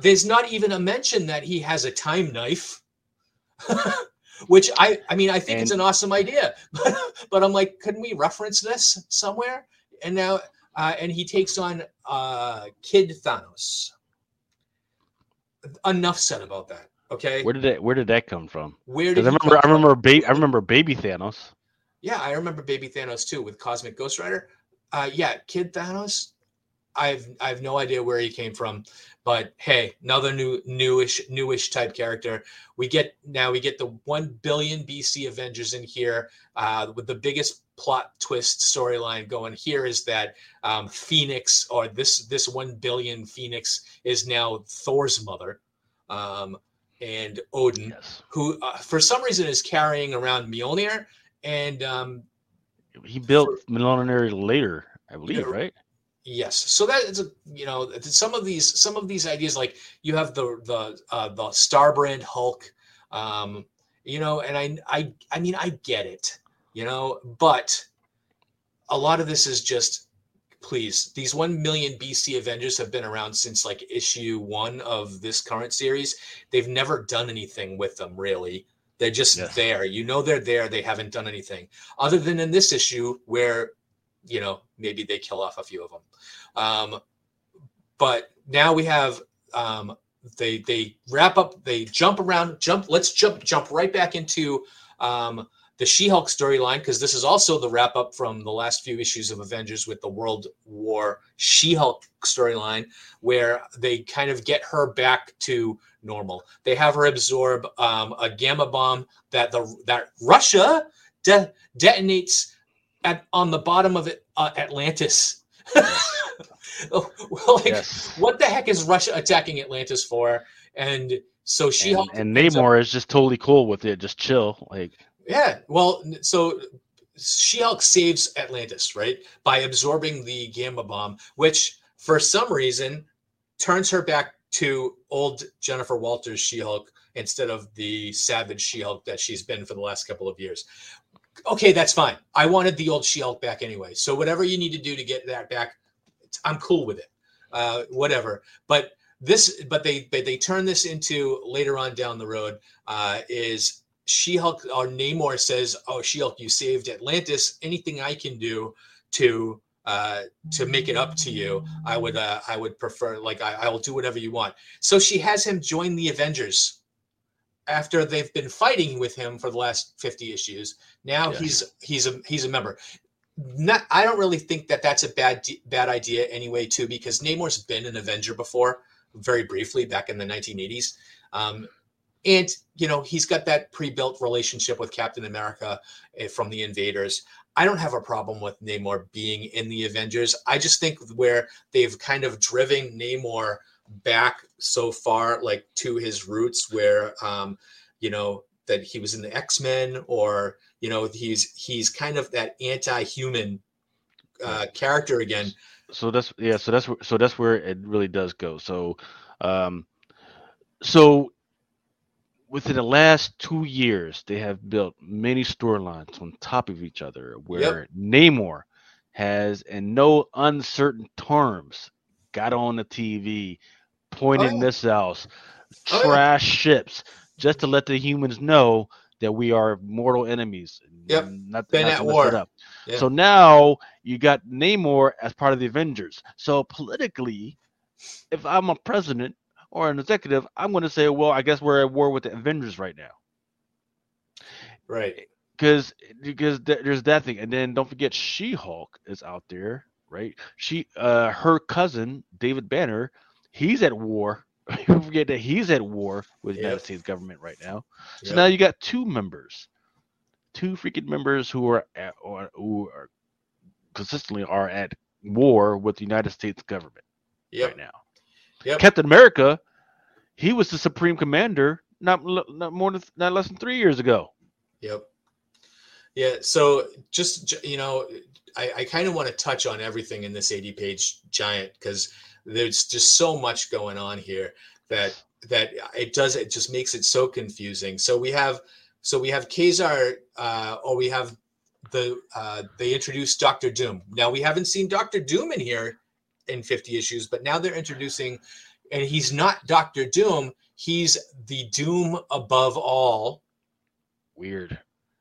There's not even a mention that he has a time knife which i i mean i think and, it's an awesome idea but, but i'm like couldn't we reference this somewhere and now uh, and he takes on uh, Kid Thanos. Enough said about that. Okay. Where did that Where did that come from? Where did I remember? I remember. Ba- I remember Baby Thanos. Yeah, I remember Baby Thanos too with Cosmic Ghost Rider. Uh, yeah, Kid Thanos. I've I have no idea where he came from, but hey, another new newish newish type character. We get now we get the one billion BC Avengers in here uh, with the biggest plot twist storyline going here is that um, Phoenix or this this one billion Phoenix is now Thor's mother, um, and Odin, yes. who uh, for some reason is carrying around Mjolnir, and um, he built for, Mjolnir later, I believe, you know, right? Yes. So that is a you know some of these some of these ideas like you have the the uh, the Starbrand Hulk, um, you know, and I I I mean I get it you know, but a lot of this is just please these 1 million bc avengers have been around since like issue one of this current series. They've never done anything with them really. They're just yes. there. You know they're there. They haven't done anything. Other than in this issue where you know maybe they kill off a few of them um, but now we have um, they they wrap up they jump around jump let's jump jump right back into um, the She-Hulk storyline because this is also the wrap up from the last few issues of Avengers with the World War She-Hulk storyline where they kind of get her back to normal. They have her absorb um, a gamma bomb that the that Russia de- detonates at on the bottom of it, uh, Atlantis. well, like, yes. what the heck is Russia attacking Atlantis for? And so She-Hulk and, and Namor up, is just totally cool with it, just chill, like yeah. Well, so She-Hulk saves Atlantis, right? By absorbing the gamma bomb, which for some reason turns her back to old Jennifer Walters She-Hulk instead of the savage She-Hulk that she's been for the last couple of years. Okay, that's fine. I wanted the old She-Hulk back anyway. So whatever you need to do to get that back, I'm cool with it. Uh, whatever. But this, but they, they they turn this into later on down the road uh, is she-Hulk or Namor says, "Oh, She-Hulk, you saved Atlantis. Anything I can do to uh, to make it up to you, I would uh, I would prefer like I, I will do whatever you want. So she has him join the Avengers after they've been fighting with him for the last 50 issues. Now he's he's a he's a member. Not, I don't really think that that's a bad bad idea anyway, too, because Namor's been an Avenger before, very briefly back in the 1980s. Um, and you know he's got that pre-built relationship with Captain America eh, from the Invaders. I don't have a problem with Namor being in the Avengers. I just think where they've kind of driven Namor back so far, like to his roots, where um, you know that he was in the X Men, or you know he's he's kind of that anti-human uh, character again. So that's yeah. So that's so that's where it really does go. So, um, so within the last two years, they have built many storylines on top of each other where yep. Namor has, in no uncertain terms, got on the TV, pointed oh. missiles, oh, trash yeah. ships, just to let the humans know that we are mortal enemies. Yep. Not, Been not at war. Yep. So now you got Namor as part of the Avengers. So politically, if I'm a president or an executive, I'm going to say, well, I guess we're at war with the Avengers right now. Right. Because because there's that thing, and then don't forget She-Hulk is out there, right? She, uh, her cousin David Banner, he's at war. you forget that he's at war with the yep. United States government right now. So yep. now you got two members, two freaking members who are at, or who are consistently are at war with the United States government yep. right now. Yep. Captain America, he was the supreme commander not not more than not less than three years ago. Yep. Yeah. So just you know, I, I kind of want to touch on everything in this 80 page giant because there's just so much going on here that that it does it just makes it so confusing. So we have so we have Ka-Zar uh, or we have the uh, they introduced Doctor Doom. Now we haven't seen Doctor Doom in here in 50 issues, but now they're introducing, and he's not Doctor Doom. He's the Doom above all. Weird.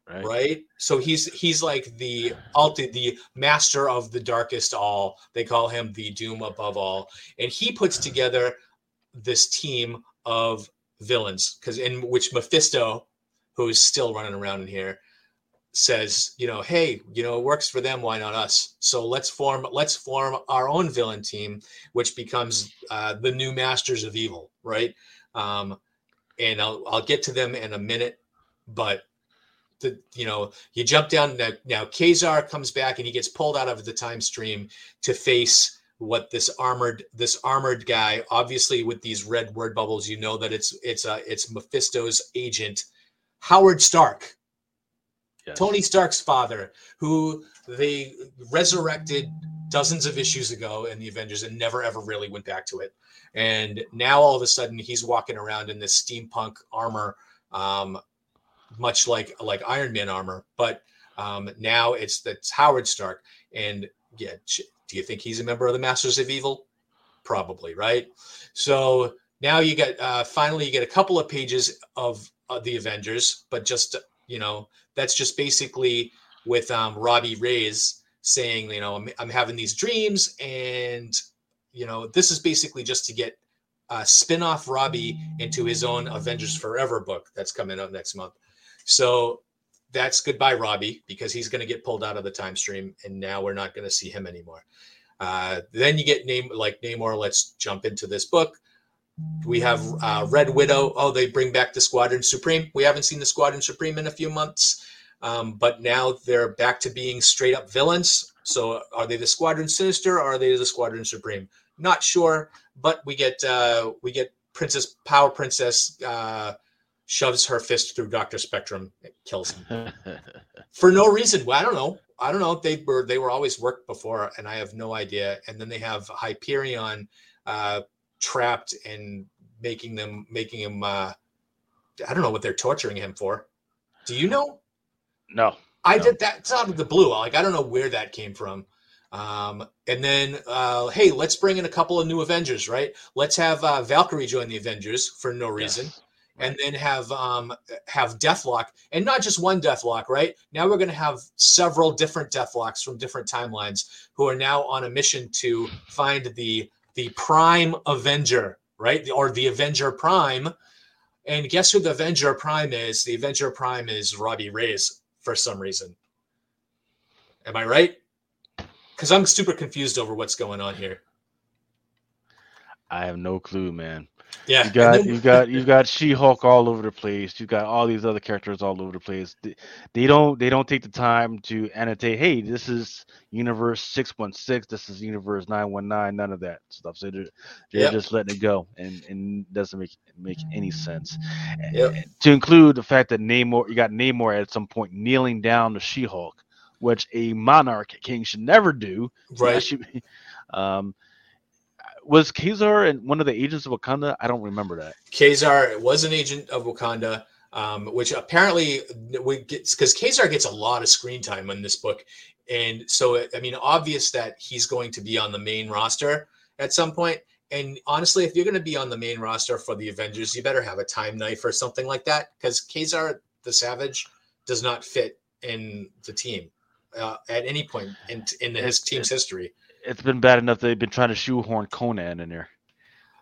Right. right. So he's he's like the ulti, the master of the darkest all. They call him the Doom above all, and he puts together this team of villains because in which Mephisto, who is still running around in here, says, you know, hey, you know, it works for them, why not us? So let's form let's form our own villain team, which becomes uh, the new masters of evil, right? Um, and I'll I'll get to them in a minute, but the you know you jump down now, now Ka-Zar comes back and he gets pulled out of the time stream to face what this armored this armored guy obviously with these red word bubbles you know that it's it's uh it's Mephisto's agent Howard Stark Yes. Tony Stark's father, who they resurrected dozens of issues ago in the Avengers and never ever really went back to it. And now all of a sudden he's walking around in this steampunk armor, um, much like like Iron Man armor, but um, now it's that's Howard Stark. And yeah, do you think he's a member of the Masters of Evil? Probably, right? So now you get uh, finally you get a couple of pages of, of the Avengers, but just you know, that's just basically with um, Robbie Reyes saying, you know, I'm, I'm having these dreams, and you know, this is basically just to get uh, spin off Robbie into his own Avengers Forever book that's coming out next month. So that's goodbye, Robbie, because he's going to get pulled out of the time stream, and now we're not going to see him anymore. Uh, then you get name like Namor. Let's jump into this book. We have uh, Red Widow. Oh, they bring back the Squadron Supreme. We haven't seen the Squadron Supreme in a few months, um, but now they're back to being straight up villains. So are they the Squadron Sinister or are they the Squadron Supreme? Not sure, but we get uh, we get Princess Power Princess uh, shoves her fist through Doctor Spectrum, kills him for no reason. Well, I don't know. I don't know. They were they were always worked before, and I have no idea. And then they have Hyperion uh, trapped and making them making him uh I don't know what they're torturing him for. Do you know? No. I no. did that out of the blue. Like I don't know where that came from. Um, and then uh, hey, let's bring in a couple of new Avengers, right? Let's have uh, Valkyrie join the Avengers for no reason. Yes. And then have um, have Deathlok, and not just one Deathlok, right? Now we're going to have several different Deathloks from different timelines who are now on a mission to find the the Prime Avenger, right? Or the Avenger Prime. And guess who the Avenger Prime is? The Avenger Prime is Robbie Reyes for some reason. Am I right? Because I'm super confused over what's going on here. I have no clue, man. Yeah, you got you got you got She-Hulk all over the place. You got all these other characters all over the place. They, they don't they don't take the time to annotate. Hey, this is Universe six one six. This is Universe nine one nine. None of that stuff. So they're, they're yep. just letting it go, and and doesn't make make any sense. Yep. To include the fact that Namor, you got Namor at some point kneeling down to She-Hulk, which a monarch king should never do. Right. um, was Ka-Zar and one of the agents of Wakanda? I don't remember that. Ka-Zar was an agent of Wakanda, um, which apparently we get because Ka-Zar gets a lot of screen time in this book, and so I mean, obvious that he's going to be on the main roster at some point. And honestly, if you're going to be on the main roster for the Avengers, you better have a time knife or something like that because Ka-Zar the Savage does not fit in the team uh, at any point in in his team's history it's been bad enough they've been trying to shoehorn Conan in there.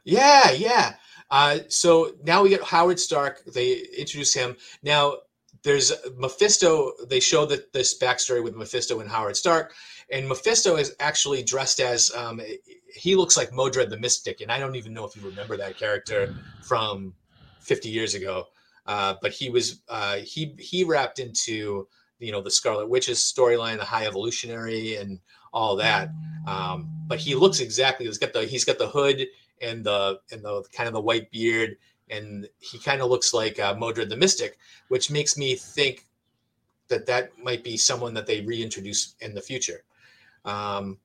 Yeah, yeah. Uh, so now we get Howard Stark. They introduce him. Now there's Mephisto. They show that this backstory with Mephisto and Howard Stark, and Mephisto is actually dressed as um, he looks like Modred the Mystic, and I don't even know if you remember that character from 50 years ago. Uh, but he was uh, he he wrapped into you know the Scarlet Witch's storyline, the High Evolutionary, and all that. Um, but he looks exactly. He's got the he's got the hood and the and the kind of the white beard, and he kind of looks like uh, Modred the Mystic, which makes me think that that might be someone that they reintroduce in the future. Um,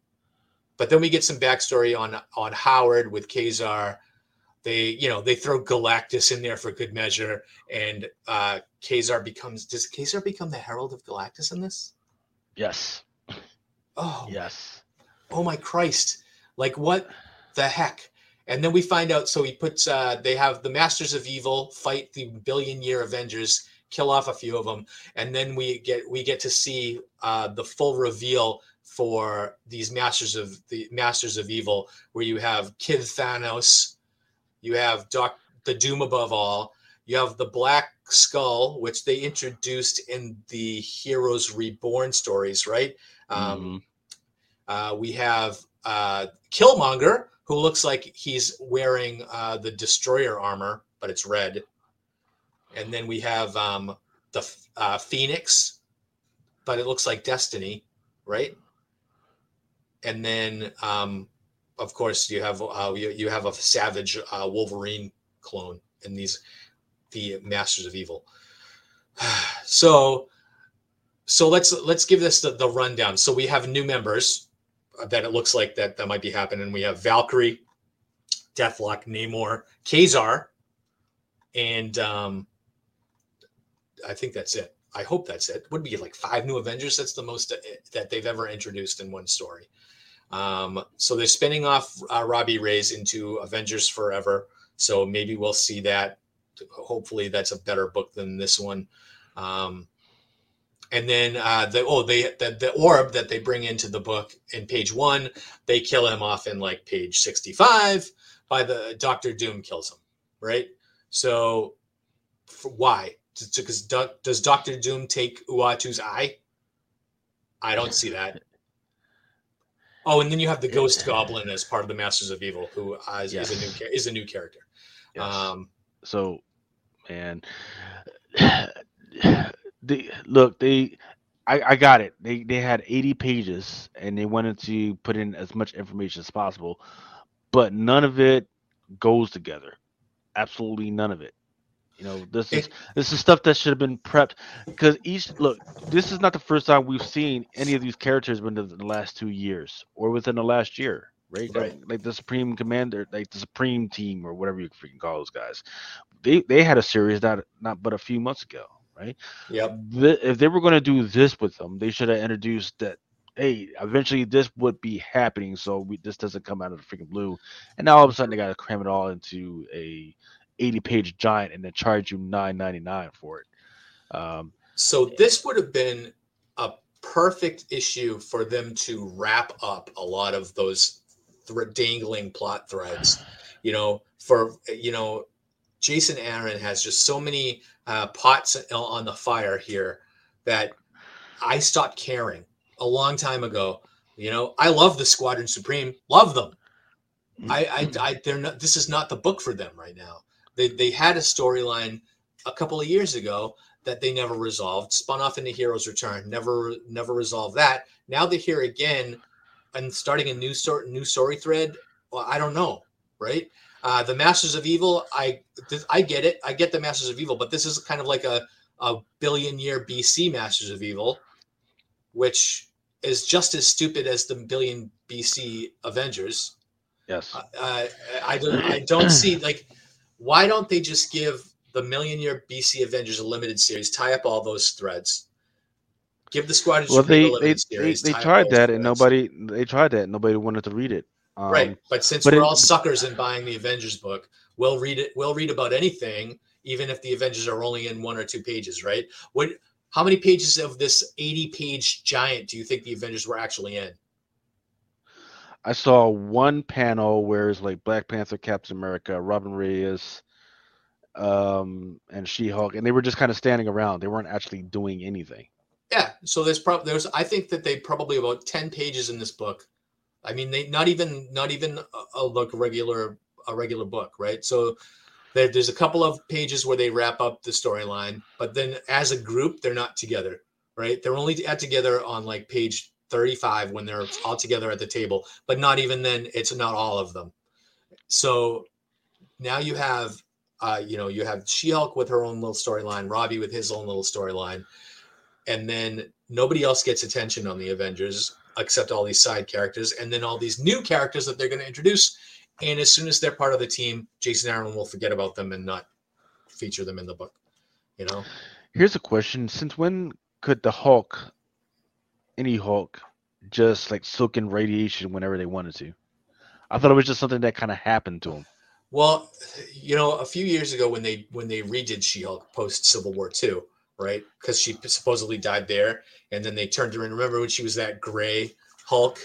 but then we get some backstory on on Howard with Ka-Zar. They, you know, they throw Galactus in there for good measure, and uh, Ka-Zar becomes. Does Ka-Zar become the Herald of Galactus in this? Yes. Oh yes. Oh my Christ! Like what the heck? And then we find out. So he puts. Uh, they have the Masters of Evil fight the Billion Year Avengers, kill off a few of them, and then we get we get to see uh, the full reveal for these Masters of the Masters of Evil, where you have Kid Thanos, you have Doc the Doom above all, you have the Black Skull, which they introduced in the Heroes Reborn stories, right? Um, mm-hmm. uh, we have uh, Killmonger, who looks like he's wearing uh, the Destroyer armor, but it's red. And then we have um, the uh, Phoenix, but it looks like Destiny, right? And then, um, of course, you have uh, you, you have a Savage uh, Wolverine clone in these the Masters of Evil. so so let's let's give this the, the rundown. So we have new members that it looks like that that might be happening. We have Valkyrie, Deathlok, Namor, Ka-Zar, and um, I think that's it. I hope that's it. Would be like five new Avengers. That's the most that they've ever introduced in one story. Um, so they're spinning off uh, Robbie Reyes into Avengers Forever. So maybe we'll see that. Hopefully, that's a better book than this one. Um, and then uh, the oh they the, the orb that they bring into the book in page one they kill him off in like page 65 by the doctor doom kills him right? So why? Because does doctor doom take uatu's eye? I don't see that. Oh and then you have the ghost goblin as part of the masters of evil who uh, is, yes. is, a new is a new character. Yes. um so man they look they I, I got it. They they had 80 pages and they wanted to put in as much information as possible, but none of it goes together. Absolutely none of it. You know, this is this is stuff that should have been prepped because each look, this is not the first time we've seen any of these characters within the last two years or within the last year, right? right. Like, like the Supreme Commander, like the Supreme Team or whatever you freaking call those guys. They they had a series not not but a few months ago right? Yep. if they were going to do this with them, they should have introduced that. Hey, eventually this would be happening, so we, this doesn't come out of the freaking blue. And now all of a sudden they got to cram it all into a 80 page giant and then charge you 9.99 for it. Um, so this would have been a perfect issue for them to wrap up a lot of those th- dangling plot threads. You know, for you know, Jason Aaron has just so many uh, pots on the fire here that I stopped caring a long time ago. You know, I love the Squadron Supreme, love them. I, I, mm-hmm. I, they're not. This is not the book for them right now. They, they had a storyline a couple of years ago that they never resolved. Spun off into Heroes Return, never, never resolved that. Now they're here again, and starting a new story, new story thread. Well, I don't know, right? Uh, the Masters of Evil, I, I get it. I get the Masters of Evil, but this is kind of like a, a billion year BC Masters of Evil, which is just as stupid as the billion BC Avengers. Yes. Uh, I don't. I don't see like why don't they just give the Million Year BC Avengers a limited series, tie up all those threads, give the Squadron well, they they, series, they, they tried that threads. and nobody they tried that nobody wanted to read it. Um, right, but since but we're it, all suckers in buying the Avengers book, we'll read it. We'll read about anything, even if the Avengers are only in one or two pages. Right? What? How many pages of this eighty-page giant do you think the Avengers were actually in? I saw one panel where it's like Black Panther, Captain America, Robin Reyes, um, and She Hulk, and they were just kind of standing around. They weren't actually doing anything. Yeah. So there's probably there's I think that they probably about ten pages in this book. I mean, they not even not even a, a look regular a regular book, right? So there, there's a couple of pages where they wrap up the storyline, but then as a group, they're not together, right? They're only at together on like page 35 when they're all together at the table, but not even then, it's not all of them. So now you have, uh, you know, you have She Hulk with her own little storyline, Robbie with his own little storyline, and then nobody else gets attention on the Avengers except all these side characters, and then all these new characters that they're going to introduce. And as soon as they're part of the team, Jason Aaron will forget about them and not feature them in the book. You know. Here's a question: Since when could the Hulk any Hulk just like soak in radiation whenever they wanted to. I thought it was just something that kind of happened to him. Well, you know, a few years ago when they when they redid She-Hulk post Civil War two, right? Because she supposedly died there, and then they turned her in. Remember when she was that gray Hulk?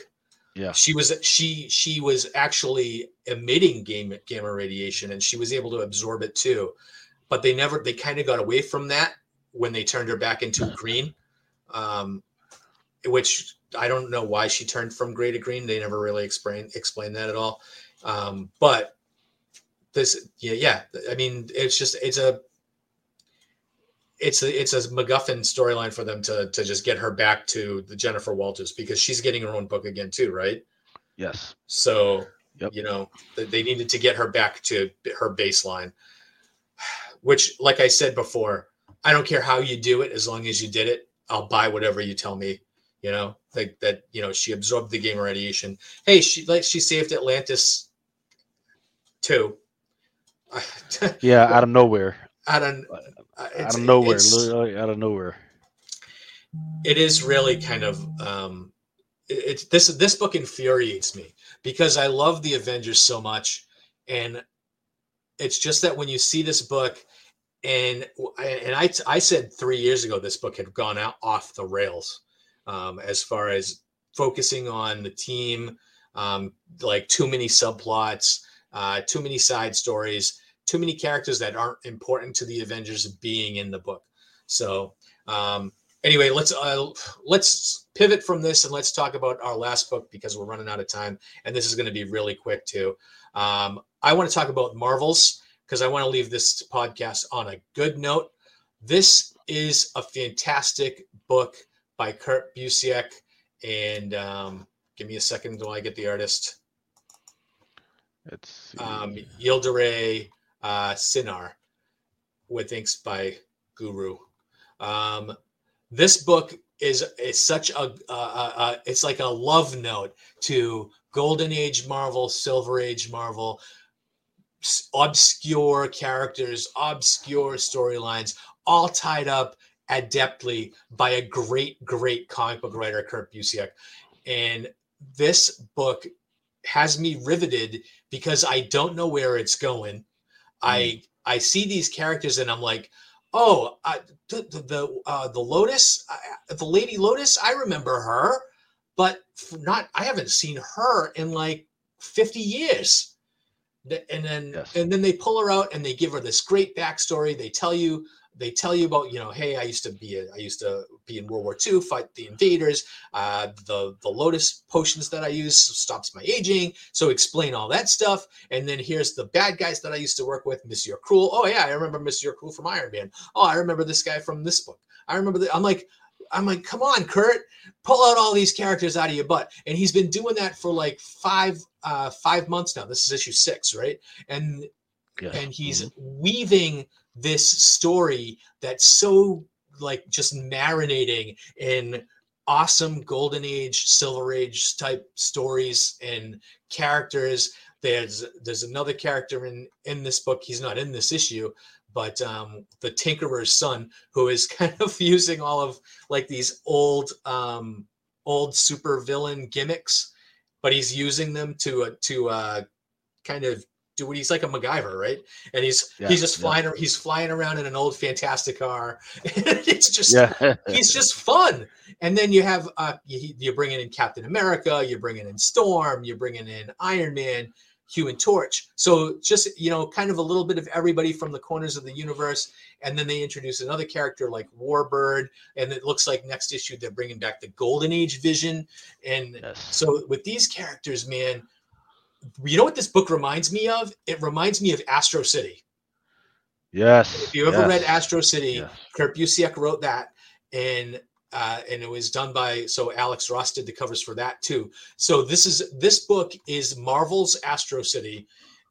Yeah, she was she she was actually emitting gamma gamma radiation, and she was able to absorb it too. But they never they kind of got away from that when they turned her back into green. Um, which I don't know why she turned from gray to green. They never really explain explain that at all. Um, but this, yeah, yeah. I mean, it's just it's a it's a it's a MacGuffin storyline for them to to just get her back to the Jennifer Walters because she's getting her own book again too, right? Yes. So yep. you know they needed to get her back to her baseline, which, like I said before, I don't care how you do it as long as you did it. I'll buy whatever you tell me you know, like that, you know, she absorbed the gamma radiation. Hey, she like she saved Atlantis too. yeah, out of nowhere. Out of out of nowhere, literally out of nowhere. It is really kind of um it's this this book infuriates me because I love the Avengers so much and it's just that when you see this book and and I I said 3 years ago this book had gone out off the rails um, as far as focusing on the team, um, like too many subplots, uh, too many side stories, too many characters that aren't important to the Avengers being in the book. So um, anyway, let's uh, let's pivot from this and let's talk about our last book because we're running out of time, and this is going to be really quick too. Um, I want to talk about Marvels because I want to leave this podcast on a good note. This is a fantastic book by Kurt Busiek. And um, give me a second while I get the artist. It's um, Yildiray uh, Cinar with inks by Guru. Um, this book is is such a uh, uh, it's like a love note to Golden Age Marvel, Silver Age Marvel, obscure characters, obscure storylines, all tied up adeptly by a great, great comic book writer, Kurt Busiek. And this book has me riveted because I don't know where it's going. I I see these characters and I'm like, oh, uh, the the uh, the Lotus, uh, the Lady Lotus, I remember her, but not I haven't seen her in like 50 years. And then yes. and then they pull her out and they give her this great backstory. They tell you they tell you about you know hey i used to be a, i used to be in world war ii fight the invaders. Uh, the the lotus potions that i use stops my aging. So explain all that stuff. And then here's the bad guys that i used to work with monsieur cruel. Oh yeah i remember monsieur cruel from iron man. Oh i remember this guy from this book. I remember that i'm like i'm like come on kurt pull out all these characters out of your butt. And he's been doing that for like five uh five months now. This is issue six right? And yes. and he's mm-hmm. weaving this story that's so like just marinating in awesome golden age silver age type stories and characters. There's there's another character in in this book. He's not in this issue but um the tinkerer's son who is kind of using all of like these old um old super villain gimmicks but he's using them to uh, to uh kind of doing he's like a MacGyver, right? And he's yeah, he's just flying yeah. he's flying around in an old fantastic car. it's just yeah. he's just fun. And then you have uh you, you're bringing in Captain America, you're bringing in Storm, you're bringing in Iron Man, Human Torch. So just you know, kind of a little bit of everybody from the corners of the universe. And then they introduce another character like Warbird, and it looks like next issue they're bringing back the Golden Age Vision. And yes. so with these characters, man, you know what this book reminds me of? It reminds me of Astro City. Yes. If you ever yes. read Astro City, yes. Kurt Busiek wrote that, and uh, and it was done by so Alex Ross did the covers for that too. So this is this book is Marvel's Astro City,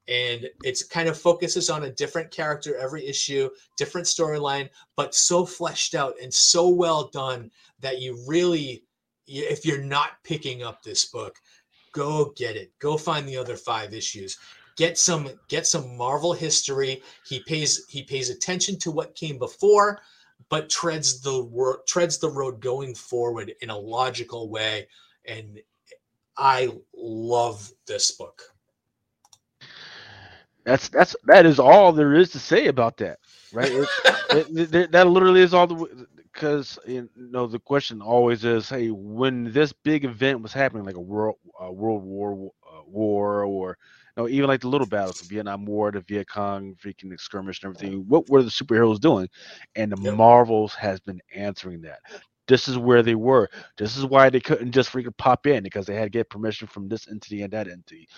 and it kind of focuses on a different character every issue, different storyline, but so fleshed out and so well done that you really, if you're not picking up this book, go get it. Go find the other five issues. Get some get some Marvel history. He pays he pays attention to what came before, but treads the treads the road going forward in a logical way. And I love this book. That's that's that is all there is to say about that, right? it, it, that literally is all the because you know the question always is, hey, when this big event was happening, like a world uh, World War uh, War, or you know, even like the little battles, the Vietnam War, the Viet Cong freaking skirmish and everything. What were the superheroes doing? And the yep. Marvels has been answering that. This is where they were. This is why they couldn't just freaking pop in because they had to get permission from this entity and that entity.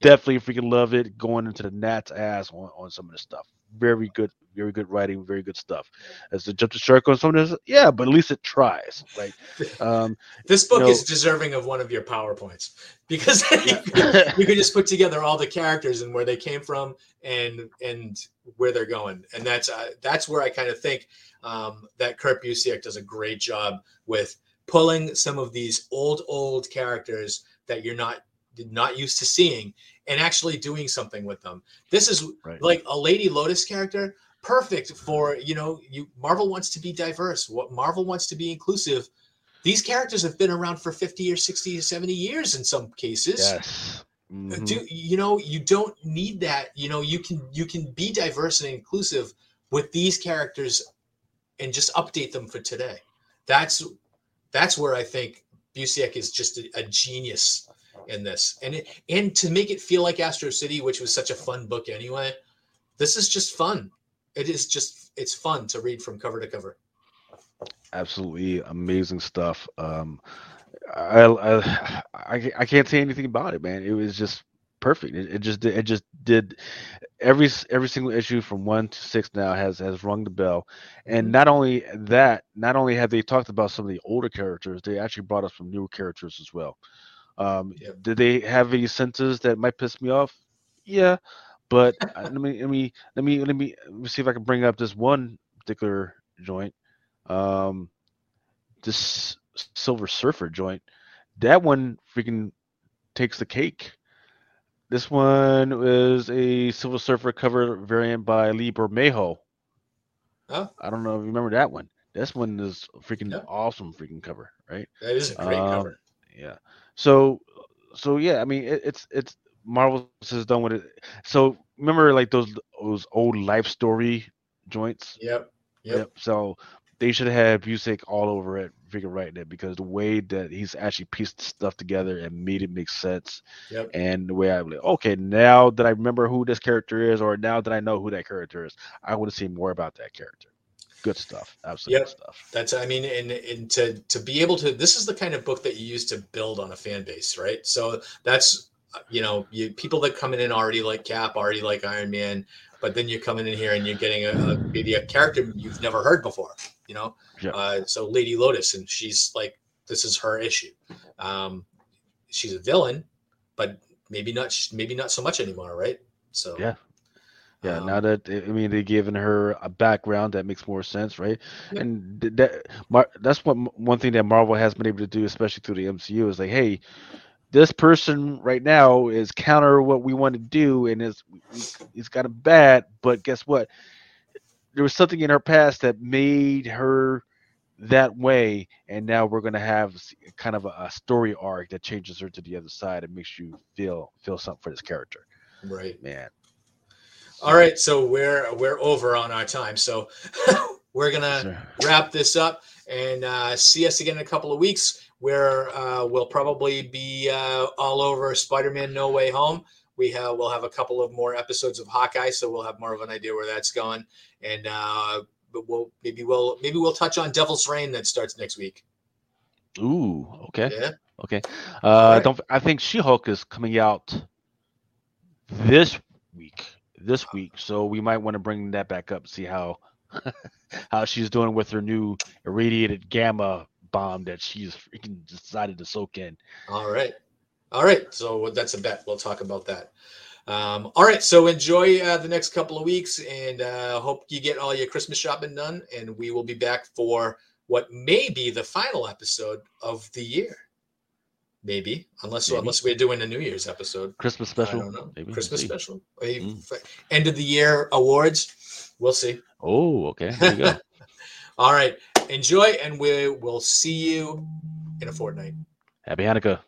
Definitely freaking love it going into the Nat's ass on, on some of this stuff very good, very good writing, very good stuff. As the jump to shark on some of this, yeah, but at least it tries, right? Um, this book you know, is deserving of one of your powerpoints because you, could, you could just put together all the characters and where they came from and and where they're going, and that's uh, that's where I kind of think um, that Kurt Busiek does a great job with pulling some of these old old characters that you're not not used to seeing and actually doing something with them. This is right. like a Lady Lotus character, perfect for you know. You Marvel wants to be diverse. What Marvel wants to be inclusive. These characters have been around for 50 or 60 or 70 years in some cases. Yes. Mm-hmm. Do you know you don't need that? You know, you can you can be diverse and inclusive with these characters and just update them for today. That's that's where I think Busiek is just a, a genius in this, and it, and to make it feel like Astro City, which was such a fun book anyway. This is just fun. It is just it's fun to read from cover to cover. Absolutely amazing stuff. Um, I, I I I can't say anything about it, man. It was just perfect. It, it just did, it just did every every single issue from one to six now has has rung the bell, and mm-hmm. not only that, not only have they talked about some of the older characters, they actually brought us some newer characters as well. Um, yeah. Did they have any sentences that might piss me off? Yeah, but let me let me let me let me let me see if I can bring up this one particular joint. Um, this Silver Surfer joint. That one freaking takes the cake. This one is a Silver Surfer cover variant by Lee Bermejo. Huh? I don't know if you remember that one. This one is freaking yeah. awesome freaking cover, right? That is a great um, cover. Yeah. So so yeah, I mean it, it's it's Marvel has done with it. So remember like those those old life story joints. Yep. Yep. yep. So they should have Busiek all over it, figure writing it because the way that he's actually pieced stuff together and made it make sense. Yep. And the way I like, okay, now that I remember who this character is, or now that I know who that character is, I want to see more about that character. Good stuff. Absolutely yep. stuff. That's I mean, and and to to be able to this is the kind of book that you use to build on a fan base, right? So that's you know, you people that come in already like Cap, already like Iron Man, but then you're coming in here and you're getting a, a maybe a character you've never heard before, you know. Yeah. Uh, so Lady Lotus, and she's like, this is her issue. Um, she's a villain, but maybe not, maybe not so much anymore, right? So yeah, yeah. Um, now that I mean, they've given her a background that makes more sense, right? Yeah. And that that's what one thing that Marvel has been able to do, especially through the MCU, is like, hey, this person right now is counter what we want to do and is he's got a bad but guess what there was something in her past that made her that way and now we're going to have kind of a, a, story arc that changes her to the other side and makes you feel feel something for this character right man all right so we're we're over on our time so we're gonna sure. wrap this up and uh, see us again in a couple of weeks where uh, we'll probably be uh, all over Spider-Man: No Way Home. We have we'll have a couple of more episodes of Hawkeye, so we'll have more of an idea where that's going. And uh, but we'll maybe we'll maybe we'll touch on Devil's Reign that starts next week. Ooh, okay. Yeah. Okay. Uh, right. don't I think She-Hulk is coming out this week. This week, so we might want to bring that back up, see how how she's doing with her new irradiated gamma bomb that she's decided to soak in. All right. All right. So that's a bet. We'll talk about that. Um, all right. So enjoy uh, the next couple of weeks and uh, hope you get all your Christmas shopping done. And we will be back for what may be the final episode of the year. Maybe, unless maybe. unless we're doing a New Year's episode, Christmas special. I don't know. Maybe. Christmas maybe. special, mm. end of the year awards. We'll see. Oh, okay. There you go. All right. Enjoy, and we will see you in a fortnight. Happy Hanukkah.